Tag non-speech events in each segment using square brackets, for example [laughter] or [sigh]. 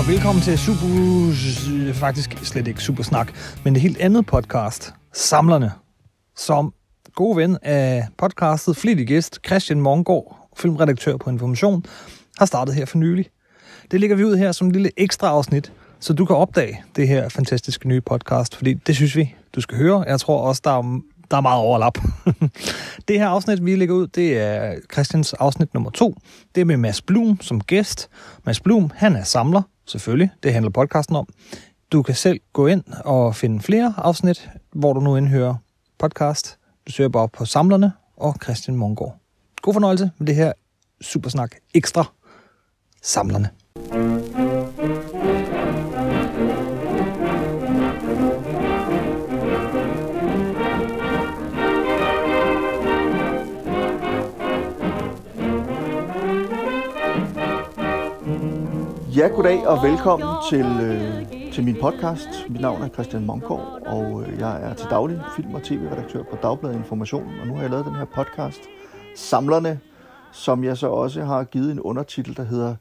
og velkommen til Super... Faktisk slet ikke Supersnak, men et helt andet podcast, Samlerne, som god ven af podcastet, flittig gæst, Christian Mongård, filmredaktør på Information, har startet her for nylig. Det ligger vi ud her som et lille ekstra afsnit, så du kan opdage det her fantastiske nye podcast, fordi det synes vi, du skal høre. Jeg tror også, der er, der er meget overlap. [laughs] det her afsnit, vi lægger ud, det er Christians afsnit nummer to. Det er med Mads Blum som gæst. Mads Blum, han er samler, selvfølgelig. Det handler podcasten om. Du kan selv gå ind og finde flere afsnit, hvor du nu indhører podcast. Du søger bare på Samlerne og Christian Mongård. God fornøjelse med det her Supersnak Ekstra Samlerne. Ja, goddag og velkommen til, øh, til min podcast. Mit navn er Christian Monkgaard, og øh, jeg er til daglig film- og tv-redaktør på Dagbladet Information. Og nu har jeg lavet den her podcast, Samlerne, som jeg så også har givet en undertitel, der hedder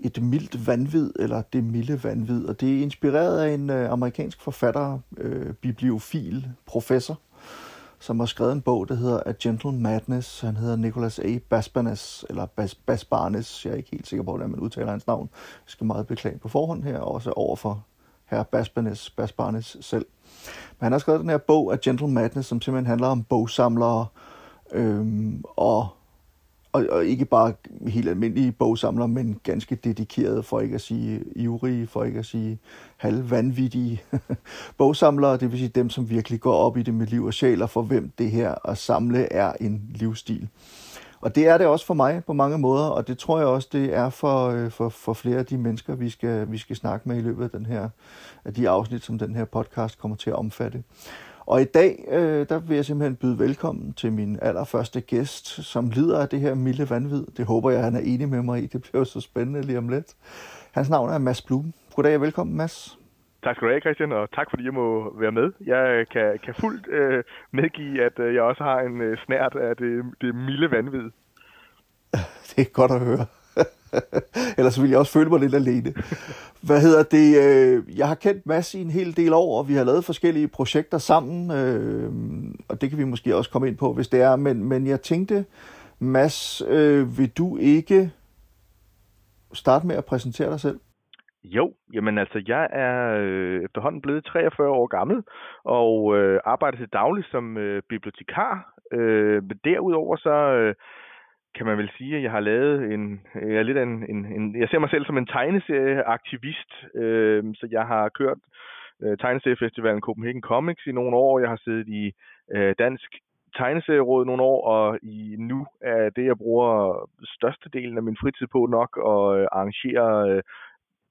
Et mildt vanvid, eller Det milde vanvid. Og det er inspireret af en øh, amerikansk forfatter, øh, bibliofil, professor, som har skrevet en bog, der hedder A Gentle Madness. Han hedder Nicholas A. Basbanes, eller Bas, Basbarnes. Jeg er ikke helt sikker på, hvordan man udtaler hans navn. Jeg skal meget beklage på forhånd her, også over for herr Basbanes, Basbarnes selv. Men han har skrevet den her bog, A Gentle Madness, som simpelthen handler om bogsamlere, øhm, og og, og ikke bare helt almindelige bogsamlere, men ganske dedikerede, for ikke at sige ivrige, for ikke at sige halvvanvittige [laughs] bogsamlere, det vil sige dem, som virkelig går op i det med liv og sjæl, og for hvem det her at samle er en livsstil. Og det er det også for mig på mange måder, og det tror jeg også, det er for, øh, for, for flere af de mennesker, vi skal, vi skal snakke med i løbet af, den her, af de afsnit, som den her podcast kommer til at omfatte. Og i dag, øh, der vil jeg simpelthen byde velkommen til min allerførste gæst, som lider af det her milde vanvid. Det håber jeg, han er enig med mig i. Det bliver så spændende lige om lidt. Hans navn er Mads Blum. Goddag og velkommen, Mads. Tak skal du have, Christian, og tak fordi jeg må være med. Jeg kan, kan fuldt øh, medgive, at øh, jeg også har en øh, snært af det, det milde vanvid. [laughs] Det er godt at høre. [laughs] Ellers ville jeg også føle mig lidt alene. Hvad hedder det? Øh, jeg har kendt Mads i en hel del år, og vi har lavet forskellige projekter sammen, øh, og det kan vi måske også komme ind på, hvis det er. Men, men jeg tænkte, Mads, øh, vil du ikke starte med at præsentere dig selv? Jo, jamen altså, jeg er øh, efterhånden blevet 43 år gammel og øh, arbejder til daglig som øh, bibliotekar. Øh, men derudover så øh, kan man vel sige, at jeg har lavet en, jeg er lidt en, en, en jeg ser mig selv som en tegneserieaktivist, øh, så jeg har kørt øh, tegneseriefestivalen Copenhagen Comics i nogle år, jeg har siddet i øh, Dansk tegneserieråd nogle år, og i nu er det, jeg bruger størstedelen af min fritid på nok at øh, arrangere øh,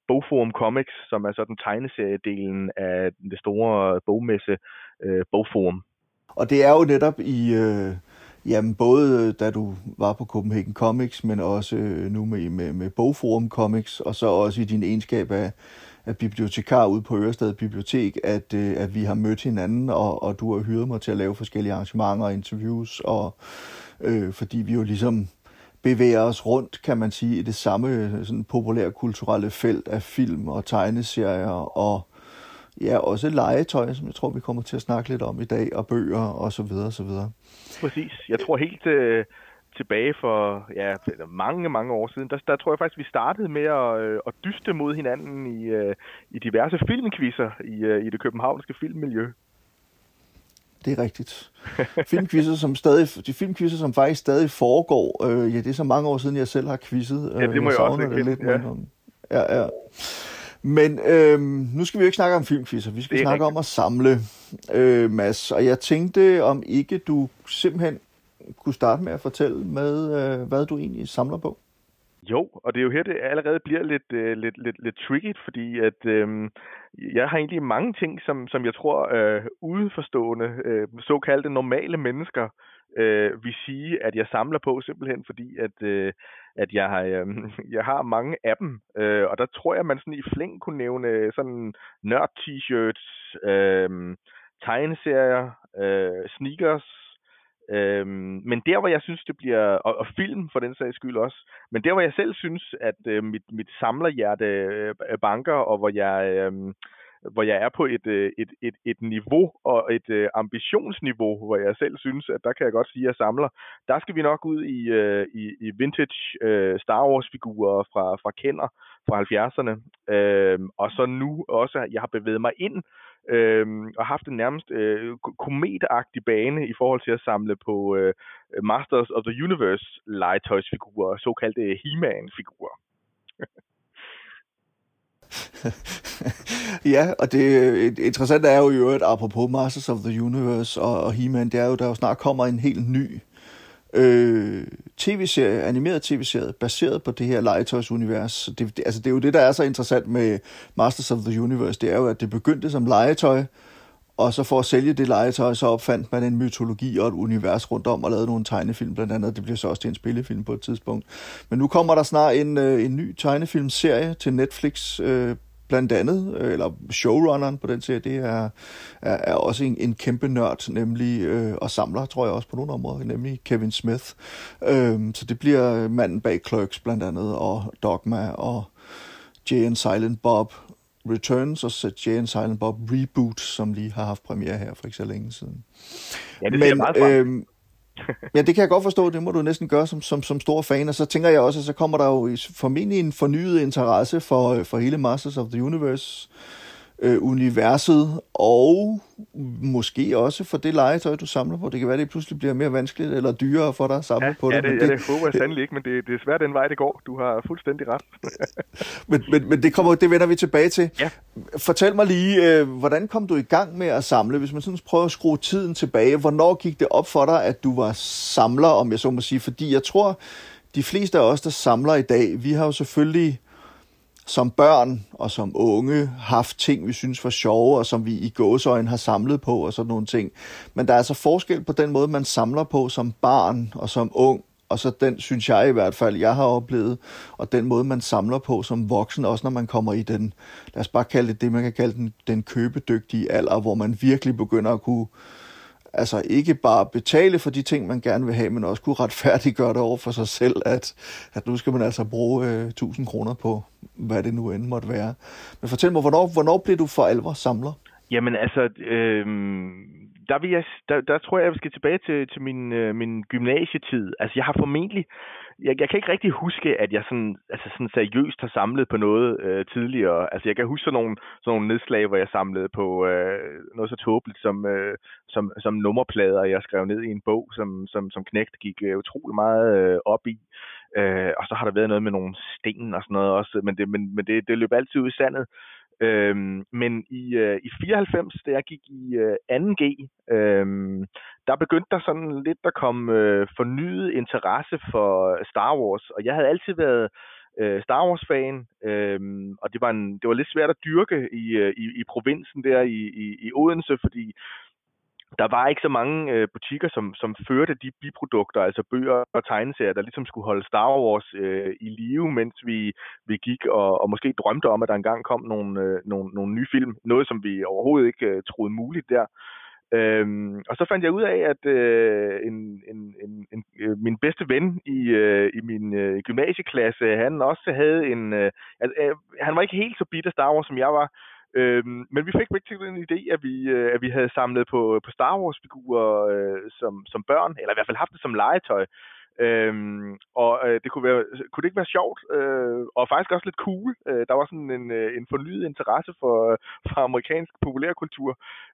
Bogforum Comics, som er sådan tegneseriedelen af det store bogmesse øh, Bogforum. Og det er jo netop i, øh, Jamen, både øh, da du var på Copenhagen Comics, men også øh, nu med, med, med Bogforum Comics, og så også i din egenskab af, af bibliotekar ude på Ørestad Bibliotek, at, øh, at vi har mødt hinanden, og, og du har hyret mig til at lave forskellige arrangementer og interviews, og øh, fordi vi jo ligesom bevæger os rundt, kan man sige, i det samme øh, sådan populærkulturelle felt af film og tegneserier og ja, også legetøj, som jeg tror, vi kommer til at snakke lidt om i dag, og bøger og så videre og så videre. Præcis. Jeg tror helt øh, tilbage for ja, mange, mange år siden, der, der tror jeg faktisk, vi startede med at, øh, at dyste mod hinanden i, øh, i diverse filmkvisser i, øh, i det københavnske filmmiljø. Det er rigtigt. Filmquizzer, som stadig, de filmquizzer, som faktisk stadig foregår. Øh, ja, det er så mange år siden, jeg selv har quizzet. Ja, det må jeg, jeg også det lidt. Ja. Men, ja, ja. Men øhm, nu skal vi jo ikke snakke om filmquizzer, vi skal snakke rigtigt. om at samle, øh, Mads. Og jeg tænkte, om ikke du simpelthen kunne starte med at fortælle med, øh, hvad du egentlig samler på. Jo, og det er jo her, det allerede bliver lidt, øh, lidt, lidt, lidt tricky, fordi at øh, jeg har egentlig mange ting, som, som jeg tror øh, udeforstående, øh, såkaldte normale mennesker, øh, øh, vil sige, at jeg samler på, simpelthen fordi, at, øh, at jeg, har, øh, [laughs] jeg har mange af dem. Øh, og der tror jeg, man sådan i flæng kunne nævne sådan nørd-t-shirts, øh, tegneserier, øh, sneakers, Øhm, men der, hvor jeg synes, det bliver, og, og film for den sags skyld også, men der, hvor jeg selv synes, at øh, mit, mit samlerhjerte øh, banker, og hvor jeg, øh, hvor jeg er på et, øh, et, et, et niveau og et øh, ambitionsniveau, hvor jeg selv synes, at der kan jeg godt sige, at jeg samler. Der skal vi nok ud i, øh, i, i vintage øh, Star Wars-figurer fra, fra Kenner fra 70'erne. Øh, og så nu også, jeg har bevæget mig ind øh, og haft en nærmest øh, kometagtig bane i forhold til at samle på øh, Masters of the Universe legetøjsfigurer, såkaldte He-Man-figurer. [laughs] [laughs] ja, og det øh, interessante er jo i øvrigt, apropos Masters of the Universe og, og He-Man, det er jo, der jo snart kommer en helt ny øh, tv-serie, animeret tv-serie, baseret på det her legetøjsunivers. Det, det, altså, det er jo det, der er så interessant med Masters of the Universe, det er jo, at det begyndte som legetøj, og så for at sælge det legetøj, så opfandt man en mytologi og et univers rundt om og lavede nogle tegnefilm blandt andet. Det bliver så også til en spillefilm på et tidspunkt. Men nu kommer der snart en, øh, en ny tegnefilmserie til Netflix, øh, blandt andet, øh, eller showrunneren på den serie, det er, er, er også en, en kæmpe nørd, nemlig, øh, og samler, tror jeg også på nogle områder, nemlig Kevin Smith. Øh, så det bliver manden bag Clerks blandt andet, og Dogma, og Jay and Silent Bob Returns, og så Jay and Silent Bob Reboot, som lige har haft premiere her for ikke så længe siden. Ja, det Men, meget øh, [laughs] ja, det kan jeg godt forstå. Det må du næsten gøre som, som, som stor fan. Og så tænker jeg også, at så kommer der jo formentlig en fornyet interesse for, øh, for hele Masters of the Universe øh, universet, og måske også for det legetøj, du samler på. Det kan være, det pludselig bliver mere vanskeligt eller dyrere for dig at samle ja, på ja, det. det. Ja, det, det håber jeg sandelig ikke, men det, det er svært den vej, det går. Du har fuldstændig ret. [laughs] men, men, men det, kommer, det vender vi tilbage til. Ja. Fortæl mig lige, øh, hvordan kom du i gang med at samle? Hvis man sådan prøver at skrue tiden tilbage, hvornår gik det op for dig, at du var samler, om jeg så må sige? Fordi jeg tror, de fleste af os, der samler i dag, vi har jo selvfølgelig som børn og som unge haft ting, vi synes var sjove, og som vi i gåsøjen har samlet på og sådan nogle ting. Men der er altså forskel på den måde, man samler på som barn og som ung, og så den, synes jeg i hvert fald, jeg har oplevet, og den måde, man samler på som voksen, også når man kommer i den, lad os bare kalde det det, man kan kalde den, den købedygtige alder, hvor man virkelig begynder at kunne altså ikke bare betale for de ting, man gerne vil have, men også kunne retfærdiggøre det over for sig selv, at, at nu skal man altså bruge øh, 1000 kroner på, hvad det nu end måtte være. Men fortæl mig, hvornår, hvornår blev du for alvor samler? Jamen altså, øh, der, vil jeg, der, der tror jeg, jeg skal tilbage til, til min, øh, min gymnasietid. Altså jeg har formentlig jeg, jeg kan ikke rigtig huske, at jeg sådan, altså sådan seriøst har samlet på noget øh, tidligere. Altså jeg kan huske sådan nogle, sådan nogle nedslag, hvor jeg samlede på øh, noget så tåbeligt som, øh, som, som nummerplader, jeg skrev ned i en bog, som, som, som knægt gik øh, utrolig meget øh, op i. Øh, og så har der været noget med nogle sten og sådan noget også, men det, men, men det, det løb altid ud i sandet. Øhm, men i, øh, i 94, da jeg gik i øh, 2G, øh, der begyndte der sådan lidt at komme øh, fornyet interesse for Star Wars, og jeg havde altid været øh, Star Wars-fan, øh, og det var, en, det var lidt svært at dyrke i, øh, i, i provinsen der i, i, i Odense, fordi der var ikke så mange øh, butikker, som, som førte de biprodukter, altså bøger og tegneserier, der ligesom skulle holde Star Wars øh, i live, mens vi, vi gik og, og måske drømte om, at der engang kom nogle, øh, nogle, nogle nye film. Noget, som vi overhovedet ikke øh, troede muligt der. Øhm, og så fandt jeg ud af, at øh, en, en, en, en, øh, min bedste ven i, øh, i min øh, gymnasieklasse, han også havde en... Øh, altså, øh, han var ikke helt så bitter Star Wars, som jeg var, Øhm, men vi fik virkelig den idé, at vi, øh, at vi havde samlet på, på Star Wars-figurer øh, som, som børn, eller i hvert fald haft det som legetøj. Øhm, og øh, det kunne, være, kunne det ikke være sjovt, øh, og faktisk også lidt cool. Øh, der var sådan en, øh, en fornyet interesse for, øh, for amerikansk populærkultur.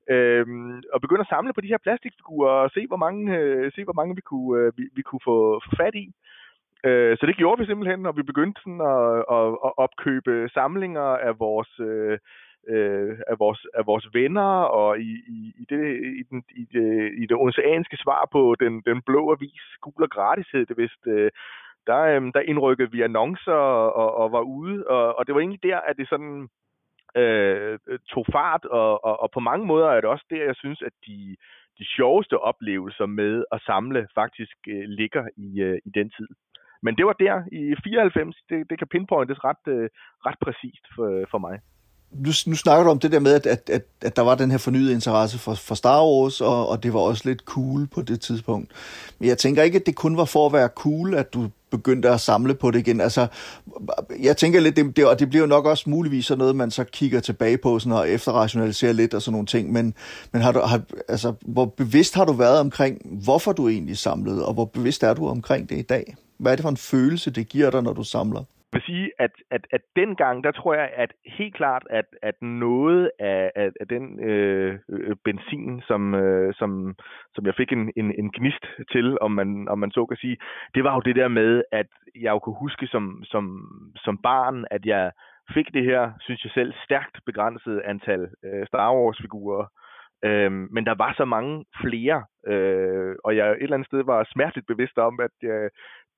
Øh, og begynde at samle på de her plastikfigurer og se, hvor mange, øh, se, hvor mange vi kunne, øh, vi, vi kunne få, få fat i. Øh, så det gjorde vi simpelthen, og vi begyndte sådan at, at, at opkøbe samlinger af vores... Øh, øh, af, vores, af vores venner, og i, i, i, det, i, den, i, det, i det oceanske svar på den, den blå avis, gul og gratis hed det vist, øh, der, øh, der indrykkede vi annoncer og, og var ude, og, og det var egentlig der, at det sådan øh, tog fart, og, og, og på mange måder er det også der, jeg synes, at de, de sjoveste oplevelser med at samle faktisk øh, ligger i, øh, i den tid. Men det var der i 94, det, det kan pinpointes ret, øh, ret præcist for, for mig nu, nu snakker du om det der med, at, at, at, at der var den her fornyede interesse for, for Star Wars, og, og det var også lidt cool på det tidspunkt. Men jeg tænker ikke, at det kun var for at være cool, at du begyndte at samle på det igen. Altså, jeg tænker lidt, det, det, og det bliver jo nok også muligvis sådan noget, man så kigger tilbage på sådan, og efterrationaliserer lidt og sådan nogle ting, men, men har du, har, altså, hvor bevidst har du været omkring, hvorfor du egentlig samlede, og hvor bevidst er du omkring det i dag? Hvad er det for en følelse, det giver dig, når du samler? Vil sige, at, at, at dengang, der tror jeg, at helt klart, at, at noget af, af, af den øh, øh, benzin, som, øh, som, som jeg fik en, en, en gnist til, om man, om man så kan sige, det var jo det der med, at jeg jo kunne huske som, som, som barn, at jeg fik det her, synes jeg selv, stærkt begrænset antal øh, Star Wars-figurer, Øhm, men der var så mange flere, øh, og jeg et eller andet sted var smerteligt bevidst om, at jeg,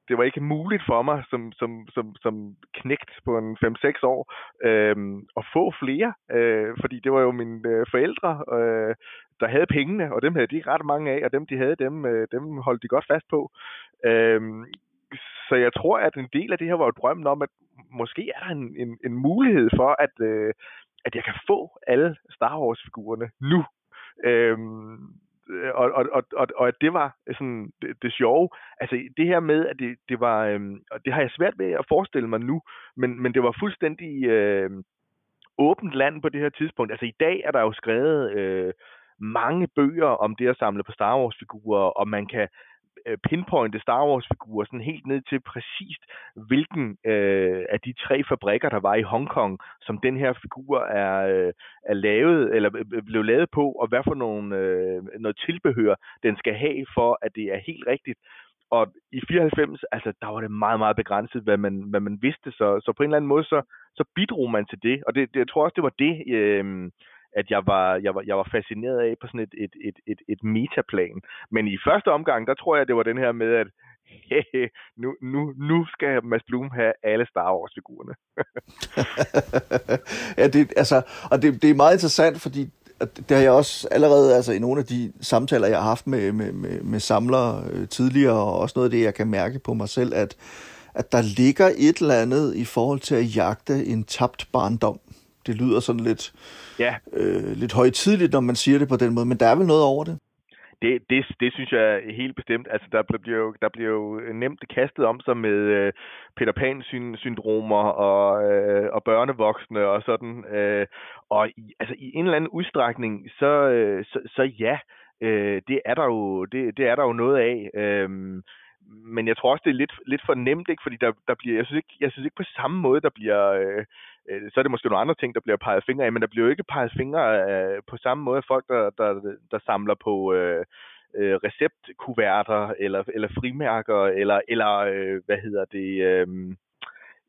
det var ikke muligt for mig som, som, som, som knægt på en 5-6 år øh, at få flere, øh, fordi det var jo mine øh, forældre, øh, der havde pengene, og dem havde de ret mange af, og dem de havde, dem, øh, dem holdt de godt fast på. Øh, så jeg tror, at en del af det her var jo drømmen om, at måske er der en, en, en mulighed for, at, øh, at jeg kan få alle Star Wars-figurerne nu. Øhm, Øh, og, og, og, og, og at det var sådan det, det sjove. Altså det her med, at det, det var, øhm, og det har jeg svært ved at forestille mig nu, men, men det var fuldstændig øh, åbent land på det her tidspunkt. Altså i dag er der jo skrevet øh, mange bøger om det at samle på Star Wars-figurer, og man kan Øh, Øh, pinpointe Star Wars-figurer sådan helt ned til præcist, hvilken øh, af de tre fabrikker, der var i Hongkong, som den her figur er, øh, er lavet, eller øh, øh, blev lavet på, og hvad for nogle, øh, noget tilbehør, den skal have, for at det er helt rigtigt. Og i 94, altså, der var det meget, meget begrænset, hvad man, hvad man vidste, så, så på en eller anden måde, så, så bidrog man til det, og det, det, jeg tror også, det var det, øh, at jeg var, jeg var, jeg var fascineret af på sådan et, et, et, et, et metaplan. Men i første omgang, der tror jeg, det var den her med, at hey, nu, nu, nu skal Mads Blum have alle Star Wars-figurerne. [laughs] ja, det, altså, og det, det er meget interessant, fordi det har jeg også allerede altså, i nogle af de samtaler, jeg har haft med, med, med, med samlere øh, tidligere, og også noget af det, jeg kan mærke på mig selv, at, at der ligger et eller andet i forhold til at jagte en tabt barndom. Det lyder sådan lidt, ja. øh, lidt højtidligt, når man siger det på den måde, men der er vel noget over det? Det, det, det synes jeg er helt bestemt. Altså, der bliver jo, der bliver jo nemt kastet om sig med øh, Peter Pan-syndromer og, øh, og børnevoksne og sådan. Øh, og i, altså, i en eller anden udstrækning, så, øh, så, så ja, øh, det, er der jo, det, det er der jo noget af. Øh, men jeg tror også, det er lidt, lidt for nemt, ikke? fordi der, der bliver, jeg synes ikke, jeg synes ikke på samme måde, der bliver, øh, øh, så er det måske nogle andre ting, der bliver peget fingre af, men der bliver jo ikke peget fingre øh, på samme måde folk, der, der, der samler på øh, øh, receptkuverter, eller, eller frimærker, eller, eller øh, hvad hedder det, øh,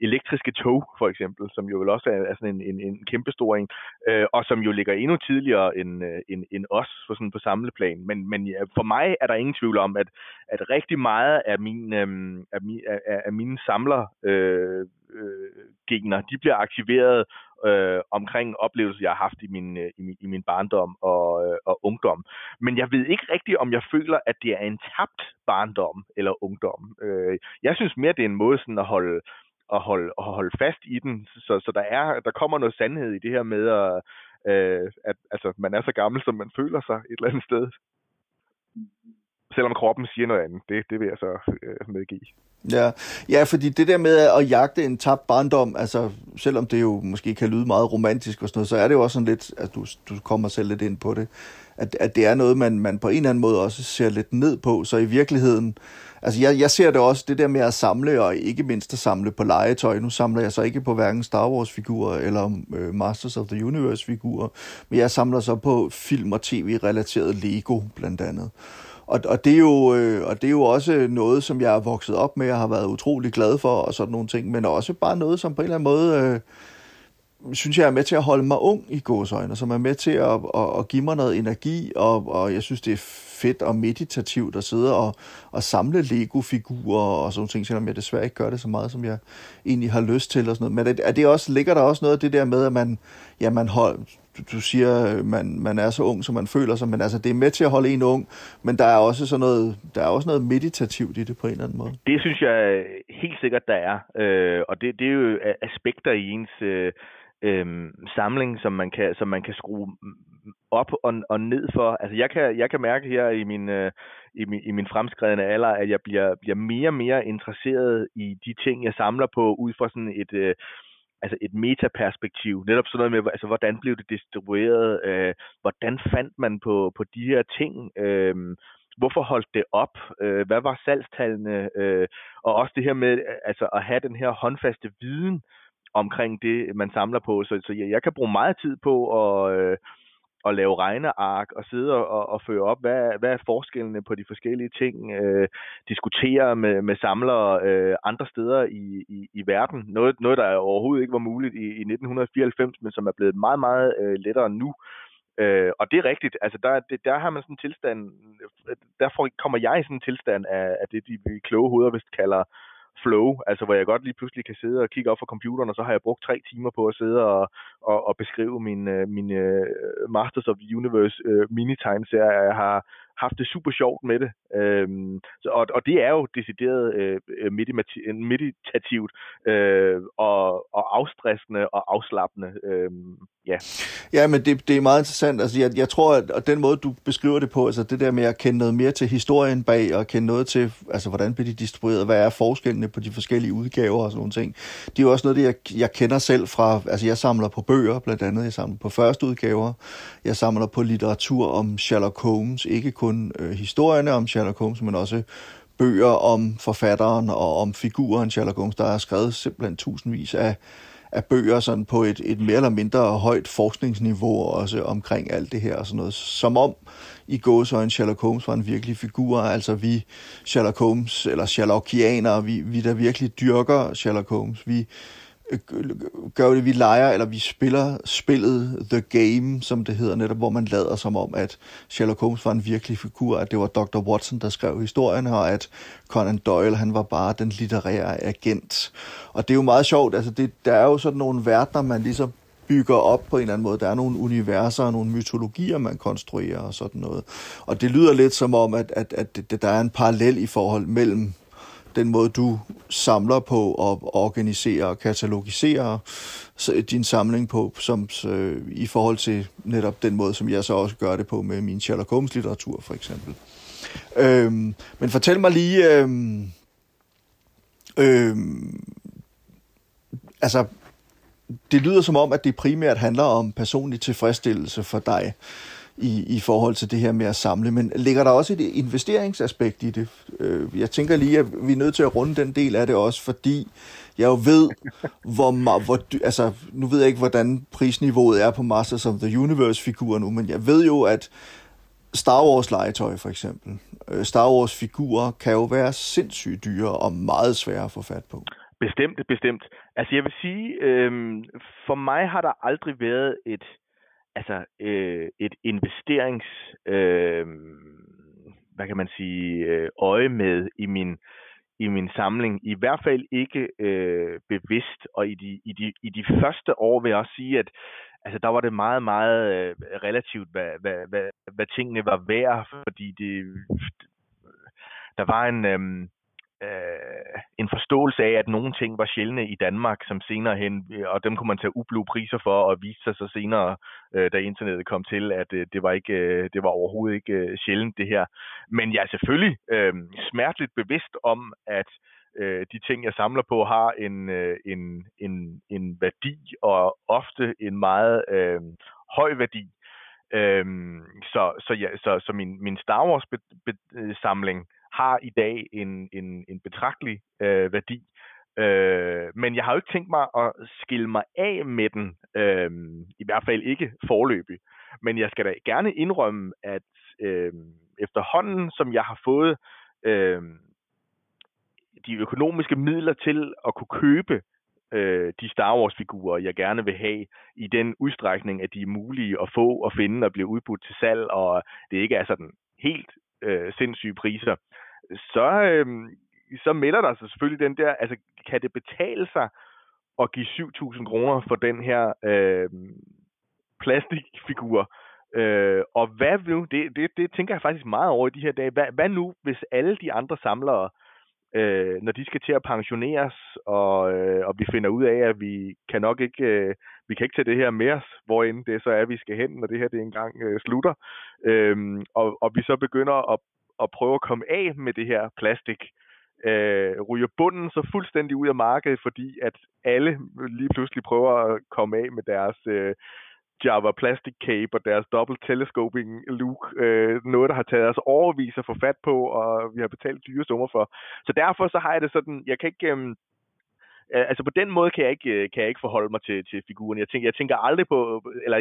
elektriske tog, for eksempel, som jo vel også er, er sådan en, en, en kæmpe stor en, øh, og som jo ligger endnu tidligere end, øh, end, end os for, sådan på samleplan. Men, men ja, for mig er der ingen tvivl om, at, at rigtig meget af, min, øh, af, min, af, af mine samler øh, øh, gener, de bliver aktiveret øh, omkring oplevelser, jeg har haft i min, øh, i min, i min barndom og, øh, og ungdom. Men jeg ved ikke rigtigt, om jeg føler, at det er en tabt barndom eller ungdom. Øh, jeg synes mere, det er en måde sådan at holde, at holde, at holde fast i den. Så, så der, er, der kommer noget sandhed i det her med, at, øh, at altså, man er så gammel, som man føler sig et eller andet sted. Selvom kroppen siger noget andet. Det, det vil jeg så øh, medgive. Ja. ja, fordi det der med at jagte en tabt barndom, altså selvom det jo måske kan lyde meget romantisk og sådan noget, så er det jo også sådan lidt, at du, du kommer selv lidt ind på det, at, at det er noget, man, man på en eller anden måde også ser lidt ned på, så i virkeligheden, Altså, jeg, jeg ser det også, det der med at samle, og ikke mindst at samle på legetøj. Nu samler jeg så ikke på hverken Star Wars-figurer eller øh, Masters of the Universe-figurer, men jeg samler så på film- og tv-relateret Lego, blandt andet. Og, og, det er jo, øh, og det er jo også noget, som jeg er vokset op med og har været utrolig glad for, og sådan nogle ting, men også bare noget, som på en eller anden måde... Øh, synes jeg er med til at holde mig ung i gåsøjne, som er med til at, at, at give mig noget energi, og, og jeg synes, det er fedt og meditativt at sidde og, og samle Lego-figurer og sådan ting, selvom jeg desværre ikke gør det så meget, som jeg egentlig har lyst til og sådan noget. Men er det også, ligger der også noget af det der med, at man, ja, man hold, du, du siger, øh, man, man er så ung, som man føler sig, men altså, det er med til at holde en ung, men der er også sådan noget, der er også noget meditativt i det på en eller anden måde. Det synes jeg helt sikkert, der er, øh, og det, det er jo aspekter i ens... Øh øh, samling, som man kan, som man kan skrue op og, og ned for. Altså jeg kan, jeg kan mærke her i min, øh, i min, i min fremskredende alder, at jeg bliver, bliver mere og mere interesseret i de ting, jeg samler på, ud fra sådan et, øh, altså et metaperspektiv. Netop sådan noget med, altså, hvordan blev det distribueret? Øh, hvordan fandt man på, på de her ting? Øh, hvorfor holdt det op? Øh, hvad var salgstallene? Øh, og også det her med altså, at have den her håndfaste viden omkring det, man samler på. Så, så jeg, jeg kan bruge meget tid på at, øh, at lave regneark og sidde og, og føre op, hvad, hvad er forskellene på de forskellige ting, øh, diskutere med, med samlere øh, andre steder i, i, i verden. Noget, noget, der overhovedet ikke var muligt i, i 1994, men som er blevet meget, meget øh, lettere nu. Øh, og det er rigtigt, altså der, det, der har man sådan en tilstand, derfor kommer jeg i sådan en tilstand af, af det, de kloge hoveder vist kalder flow, altså hvor jeg godt lige pludselig kan sidde og kigge op for computeren, og så har jeg brugt tre timer på at sidde og, og, og beskrive min, øh, min uh, Masters of the Universe øh, uh, mini-time-serie. Jeg har haft det super sjovt med det. Øhm, så, og, og det er jo decideret øh, øh meditativt øh, og, og afstressende og afslappende. Øh, ja. ja, men det, det er meget interessant. Altså, jeg, jeg tror, at den måde, du beskriver det på, altså det der med at kende noget mere til historien bag, og kende noget til, altså hvordan bliver de distribueret, hvad er forskellene på de forskellige udgaver og sådan nogle ting. Det er jo også noget, det jeg, jeg kender selv fra, altså jeg samler på bøger blandt andet, jeg samler på første udgaver, jeg samler på litteratur om Sherlock Holmes, ikke kun kun øh, historierne om Sherlock Holmes, men også bøger om forfatteren og om figuren Sherlock Holmes. Der er skrevet simpelthen tusindvis af, af bøger sådan på et, et mere eller mindre højt forskningsniveau også omkring alt det her og sådan noget. Som om i gåsøjne Sherlock Holmes var en virkelig figur. Altså vi Sherlock Holmes, eller Sherlockianere, vi, vi der virkelig dyrker Sherlock Holmes. Vi, gør det, vi leger, eller vi spiller spillet The Game, som det hedder netop, hvor man lader som om, at Sherlock Holmes var en virkelig figur, at det var Dr. Watson, der skrev historien, og at Conan Doyle, han var bare den litterære agent. Og det er jo meget sjovt, altså det, der er jo sådan nogle verdener, man ligesom bygger op på en eller anden måde. Der er nogle universer og nogle mytologier, man konstruerer og sådan noget. Og det lyder lidt som om, at, at, at, at der er en parallel i forhold mellem den måde, du samler på og organiserer og katalogiserer din samling på, som øh, i forhold til netop den måde, som jeg så også gør det på med min Sherlock Holmes litteratur, for eksempel. Øhm, men fortæl mig lige, øhm, øhm, altså, det lyder som om, at det primært handler om personlig tilfredsstillelse for dig i, i forhold til det her med at samle. Men ligger der også et investeringsaspekt i det? Øh, jeg tænker lige, at vi er nødt til at runde den del af det også, fordi jeg jo ved, hvor, hvor altså, nu ved jeg ikke, hvordan prisniveauet er på Masters of the Universe-figurer nu, men jeg ved jo, at Star Wars-legetøj for eksempel, øh, Star Wars-figurer kan jo være sindssygt dyre og meget svære at få fat på. Bestemt, bestemt. Altså jeg vil sige, øhm, for mig har der aldrig været et altså øh, et investerings øh, hvad kan man sige øh, øje med i min i min samling. I hvert fald ikke øh, bevidst. Og i de i de i de første år vil jeg også sige at altså der var det meget meget øh, relativt hvad, hvad hvad hvad tingene var værd. Fordi det der var en øh, øh, en forståelse af, at nogle ting var sjældne i Danmark, som senere hen, øh, og dem kunne man tage ublu priser for, og viste sig så senere, øh, da internettet kom til, at øh, det var ikke, øh, det var overhovedet ikke øh, sjældent det her. Men jeg er selvfølgelig øh, smerteligt bevidst om, at øh, de ting, jeg samler på, har en, øh, en, en, en værdi, og ofte en meget øh, høj værdi. Øhm, så, så, ja, så, så min, min Star Wars be, be, samling har i dag en, en, en betragtelig øh, værdi. Øh, men jeg har jo ikke tænkt mig at skille mig af med den, øh, i hvert fald ikke forløbig. Men jeg skal da gerne indrømme, at øh, efterhånden, som jeg har fået øh, de økonomiske midler til at kunne købe øh, de Star Wars-figurer, jeg gerne vil have, i den udstrækning, at de er mulige at få og finde og blive udbudt til salg, og det ikke er sådan helt øh, sindssyge priser, så, øh, så melder der sig selvfølgelig den der, altså kan det betale sig at give 7.000 kroner for den her øh, plastikfigur? Øh, og hvad nu, det, det, det tænker jeg faktisk meget over i de her dage, hvad, hvad nu, hvis alle de andre samlere, øh, når de skal til at pensioneres, og, øh, og vi finder ud af, at vi kan nok ikke, øh, vi kan ikke tage det her med os, hvor end det så er, vi skal hen, når det her det engang øh, slutter. Øhm, og, og vi så begynder at, at prøve at komme af med det her plastik, øh, ryger bunden så fuldstændig ud af markedet, fordi at alle lige pludselig prøver at komme af med deres øh, Java Plastic Cape og deres Double Telescoping Look. Øh, noget, der har taget os overvis at få fat på, og vi har betalt dyre summer for. Så derfor så har jeg det sådan, jeg kan ikke... Øh, Øh, altså på den måde kan jeg ikke, øh, kan jeg ikke forholde mig til, til figuren. Jeg tænker, jeg tænker aldrig på, eller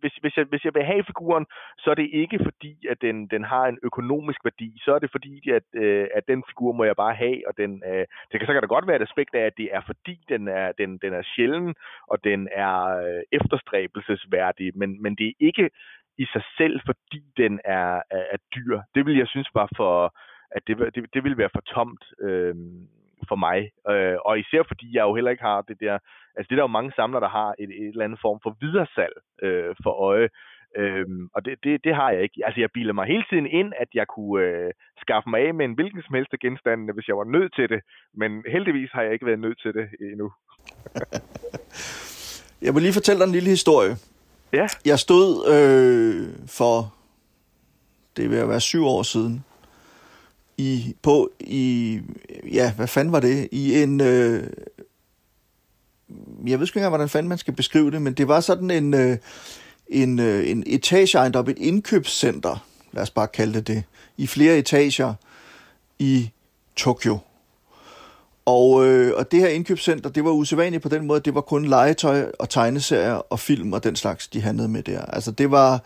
hvis, hvis, jeg, hvis jeg vil have figuren, så er det ikke fordi, at den, den har en økonomisk værdi. Så er det fordi, at, øh, at den figur må jeg bare have, og den, øh, det kan, så kan der godt være et aspekt af, at det er fordi, den er, den, den er sjælden, og den er øh, efterstræbelsesværdig, men, men det er ikke i sig selv, fordi den er, er, er dyr. Det vil jeg synes var for, at det, det, det vil være for tomt. Øh, for mig. Øh, og især fordi jeg jo heller ikke har det der, altså det er der jo mange samlere, der har et, et eller andet form for videresalg øh, for øje. Øhm, og det, det, det har jeg ikke. Altså jeg biler mig hele tiden ind, at jeg kunne øh, skaffe mig af med en hvilken som helst genstand, hvis jeg var nødt til det. Men heldigvis har jeg ikke været nødt til det endnu. [laughs] jeg vil lige fortælle dig en lille historie. Ja. Jeg stod øh, for, det vil være syv år siden, i, på, i, ja, hvad fanden var det? I en, øh, jeg ved ikke engang, hvordan fanden man skal beskrive det, men det var sådan en, øh, en, øh, en etageejendom, et indkøbscenter, lad os bare kalde det det, i flere etager i Tokyo. Og, øh, og det her indkøbscenter, det var usædvanligt på den måde, det var kun legetøj og tegneserier og film og den slags, de handlede med der. Altså det var,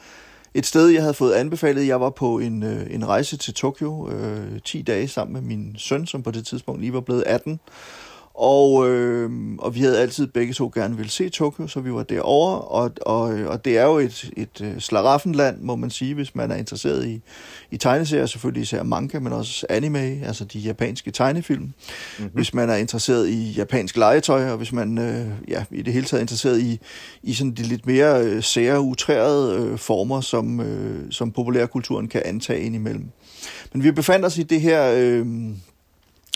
et sted, jeg havde fået anbefalet. Jeg var på en, øh, en rejse til Tokyo øh, 10 dage sammen med min søn, som på det tidspunkt lige var blevet 18. Og, øh, og vi havde altid begge to gerne ville se Tokyo, så vi var derovre, og, og, og det er jo et, et øh, slaraffenland, må man sige, hvis man er interesseret i, i tegneserier, selvfølgelig især manga, men også anime, altså de japanske tegnefilm. Mm-hmm. Hvis man er interesseret i japansk legetøj, og hvis man øh, ja, i det hele taget er interesseret i, i sådan de lidt mere øh, sære, utrærede øh, former, som, øh, som populærkulturen kan antage indimellem. Men vi befandt os i det her... Øh,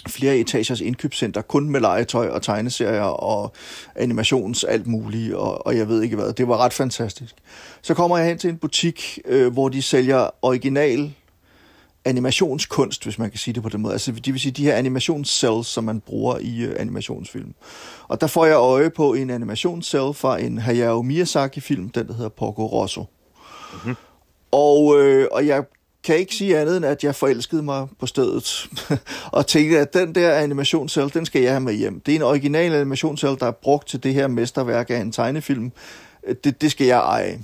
flere etagers indkøbscenter, kun med legetøj og tegneserier og animations alt muligt, og, og jeg ved ikke hvad. Det var ret fantastisk. Så kommer jeg hen til en butik, øh, hvor de sælger original animationskunst, hvis man kan sige det på den måde. Altså, det vil sige de her animationscells, som man bruger i uh, animationsfilm. Og der får jeg øje på en animationscell fra en Hayao Miyazaki-film, den der hedder Porco Rosso. Mm-hmm. Og, øh, og jeg kan ikke sige andet end, at jeg forelskede mig på stedet. [laughs] og tænkte, at den der animationscell, den skal jeg have med hjem. Det er en original animationscell, der er brugt til det her mesterværk af en tegnefilm. Det, det skal jeg eje.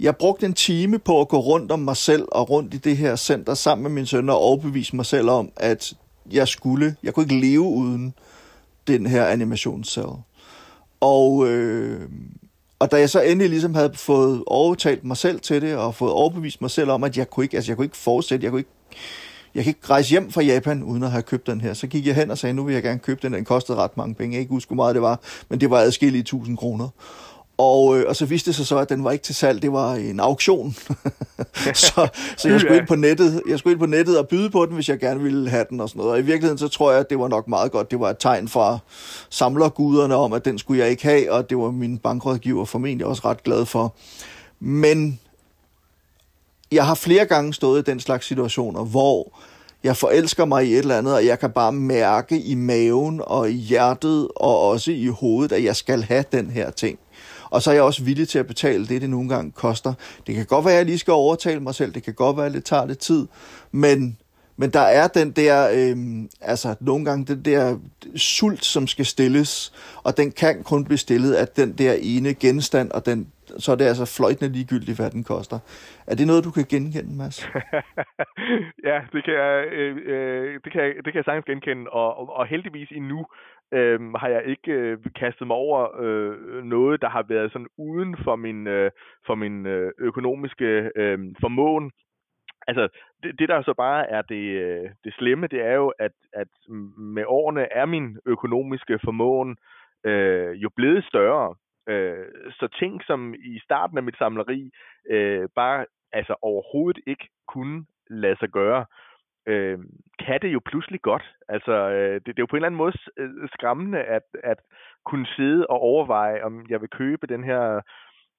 Jeg brugte en time på at gå rundt om mig selv og rundt i det her center sammen med min søn og overbevise mig selv om, at jeg skulle, jeg kunne ikke leve uden den her animationscell. Og øh, og da jeg så endelig ligesom havde fået overtalt mig selv til det, og fået overbevist mig selv om, at jeg kunne ikke, altså jeg kunne ikke fortsætte, jeg kunne ikke, jeg kan ikke rejse hjem fra Japan, uden at have købt den her. Så gik jeg hen og sagde, nu vil jeg gerne købe den. Den kostede ret mange penge. Jeg ikke huske, hvor meget det var, men det var adskillige tusind kroner. Og, øh, og så viste det sig så, at den var ikke til salg, det var en auktion. [laughs] [laughs] så, så jeg skulle ind på nettet, jeg skulle ind på nettet og byde på den, hvis jeg gerne ville have den og sådan noget. Og i virkeligheden så tror jeg, at det var nok meget godt. Det var et tegn fra samlerguderne om, at den skulle jeg ikke have, og det var min bankrådgiver formentlig også ret glad for. Men jeg har flere gange stået i den slags situationer, hvor jeg forelsker mig i et eller andet, og jeg kan bare mærke i maven og i hjertet og også i hovedet, at jeg skal have den her ting. Og så er jeg også villig til at betale det, det nogle gange koster. Det kan godt være, at jeg lige skal overtale mig selv. Det kan godt være, at det tager lidt tid. Men, men der er den der, øh, altså nogle gange den der sult, som skal stilles. Og den kan kun blive stillet af den der ene genstand, og den, så er det altså fløjtende ligegyldigt, hvad den koster. Er det noget, du kan genkende, Mads? [laughs] ja, det kan, jeg, øh, øh, det, kan jeg, det kan jeg sagtens genkende, og, og, og heldigvis endnu øh, har jeg ikke øh, kastet mig over øh, noget, der har været sådan uden for min, øh, for min øh, økonomiske øh, formåen. Altså, det, det der så bare er det, øh, det slemme, det er jo, at, at med årene er min økonomiske formåen øh, jo blevet større. Øh, så ting, som i starten af mit samleri øh, bare altså overhovedet ikke kunne lade sig gøre, øh, kan det jo pludselig godt. Altså, øh, det, det er jo på en eller anden måde øh, skræmmende at, at kunne sidde og overveje, om jeg vil købe den her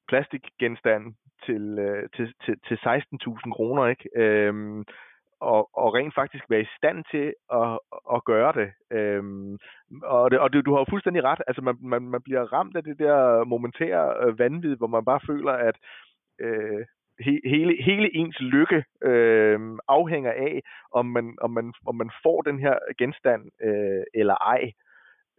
plastikgenstand til, øh, til, til, til 16.000 kroner, ikke? Øhm, og, og rent faktisk være i stand til at, at gøre det. Øhm, og, det, og det, du har jo fuldstændig ret. Altså, man, man, man bliver ramt af det der momentære øh, vanvid, hvor man bare føler, at øh, he, hele, hele ens lykke øh, afhænger af, om man, om, man, om man får den her genstand øh, eller ej.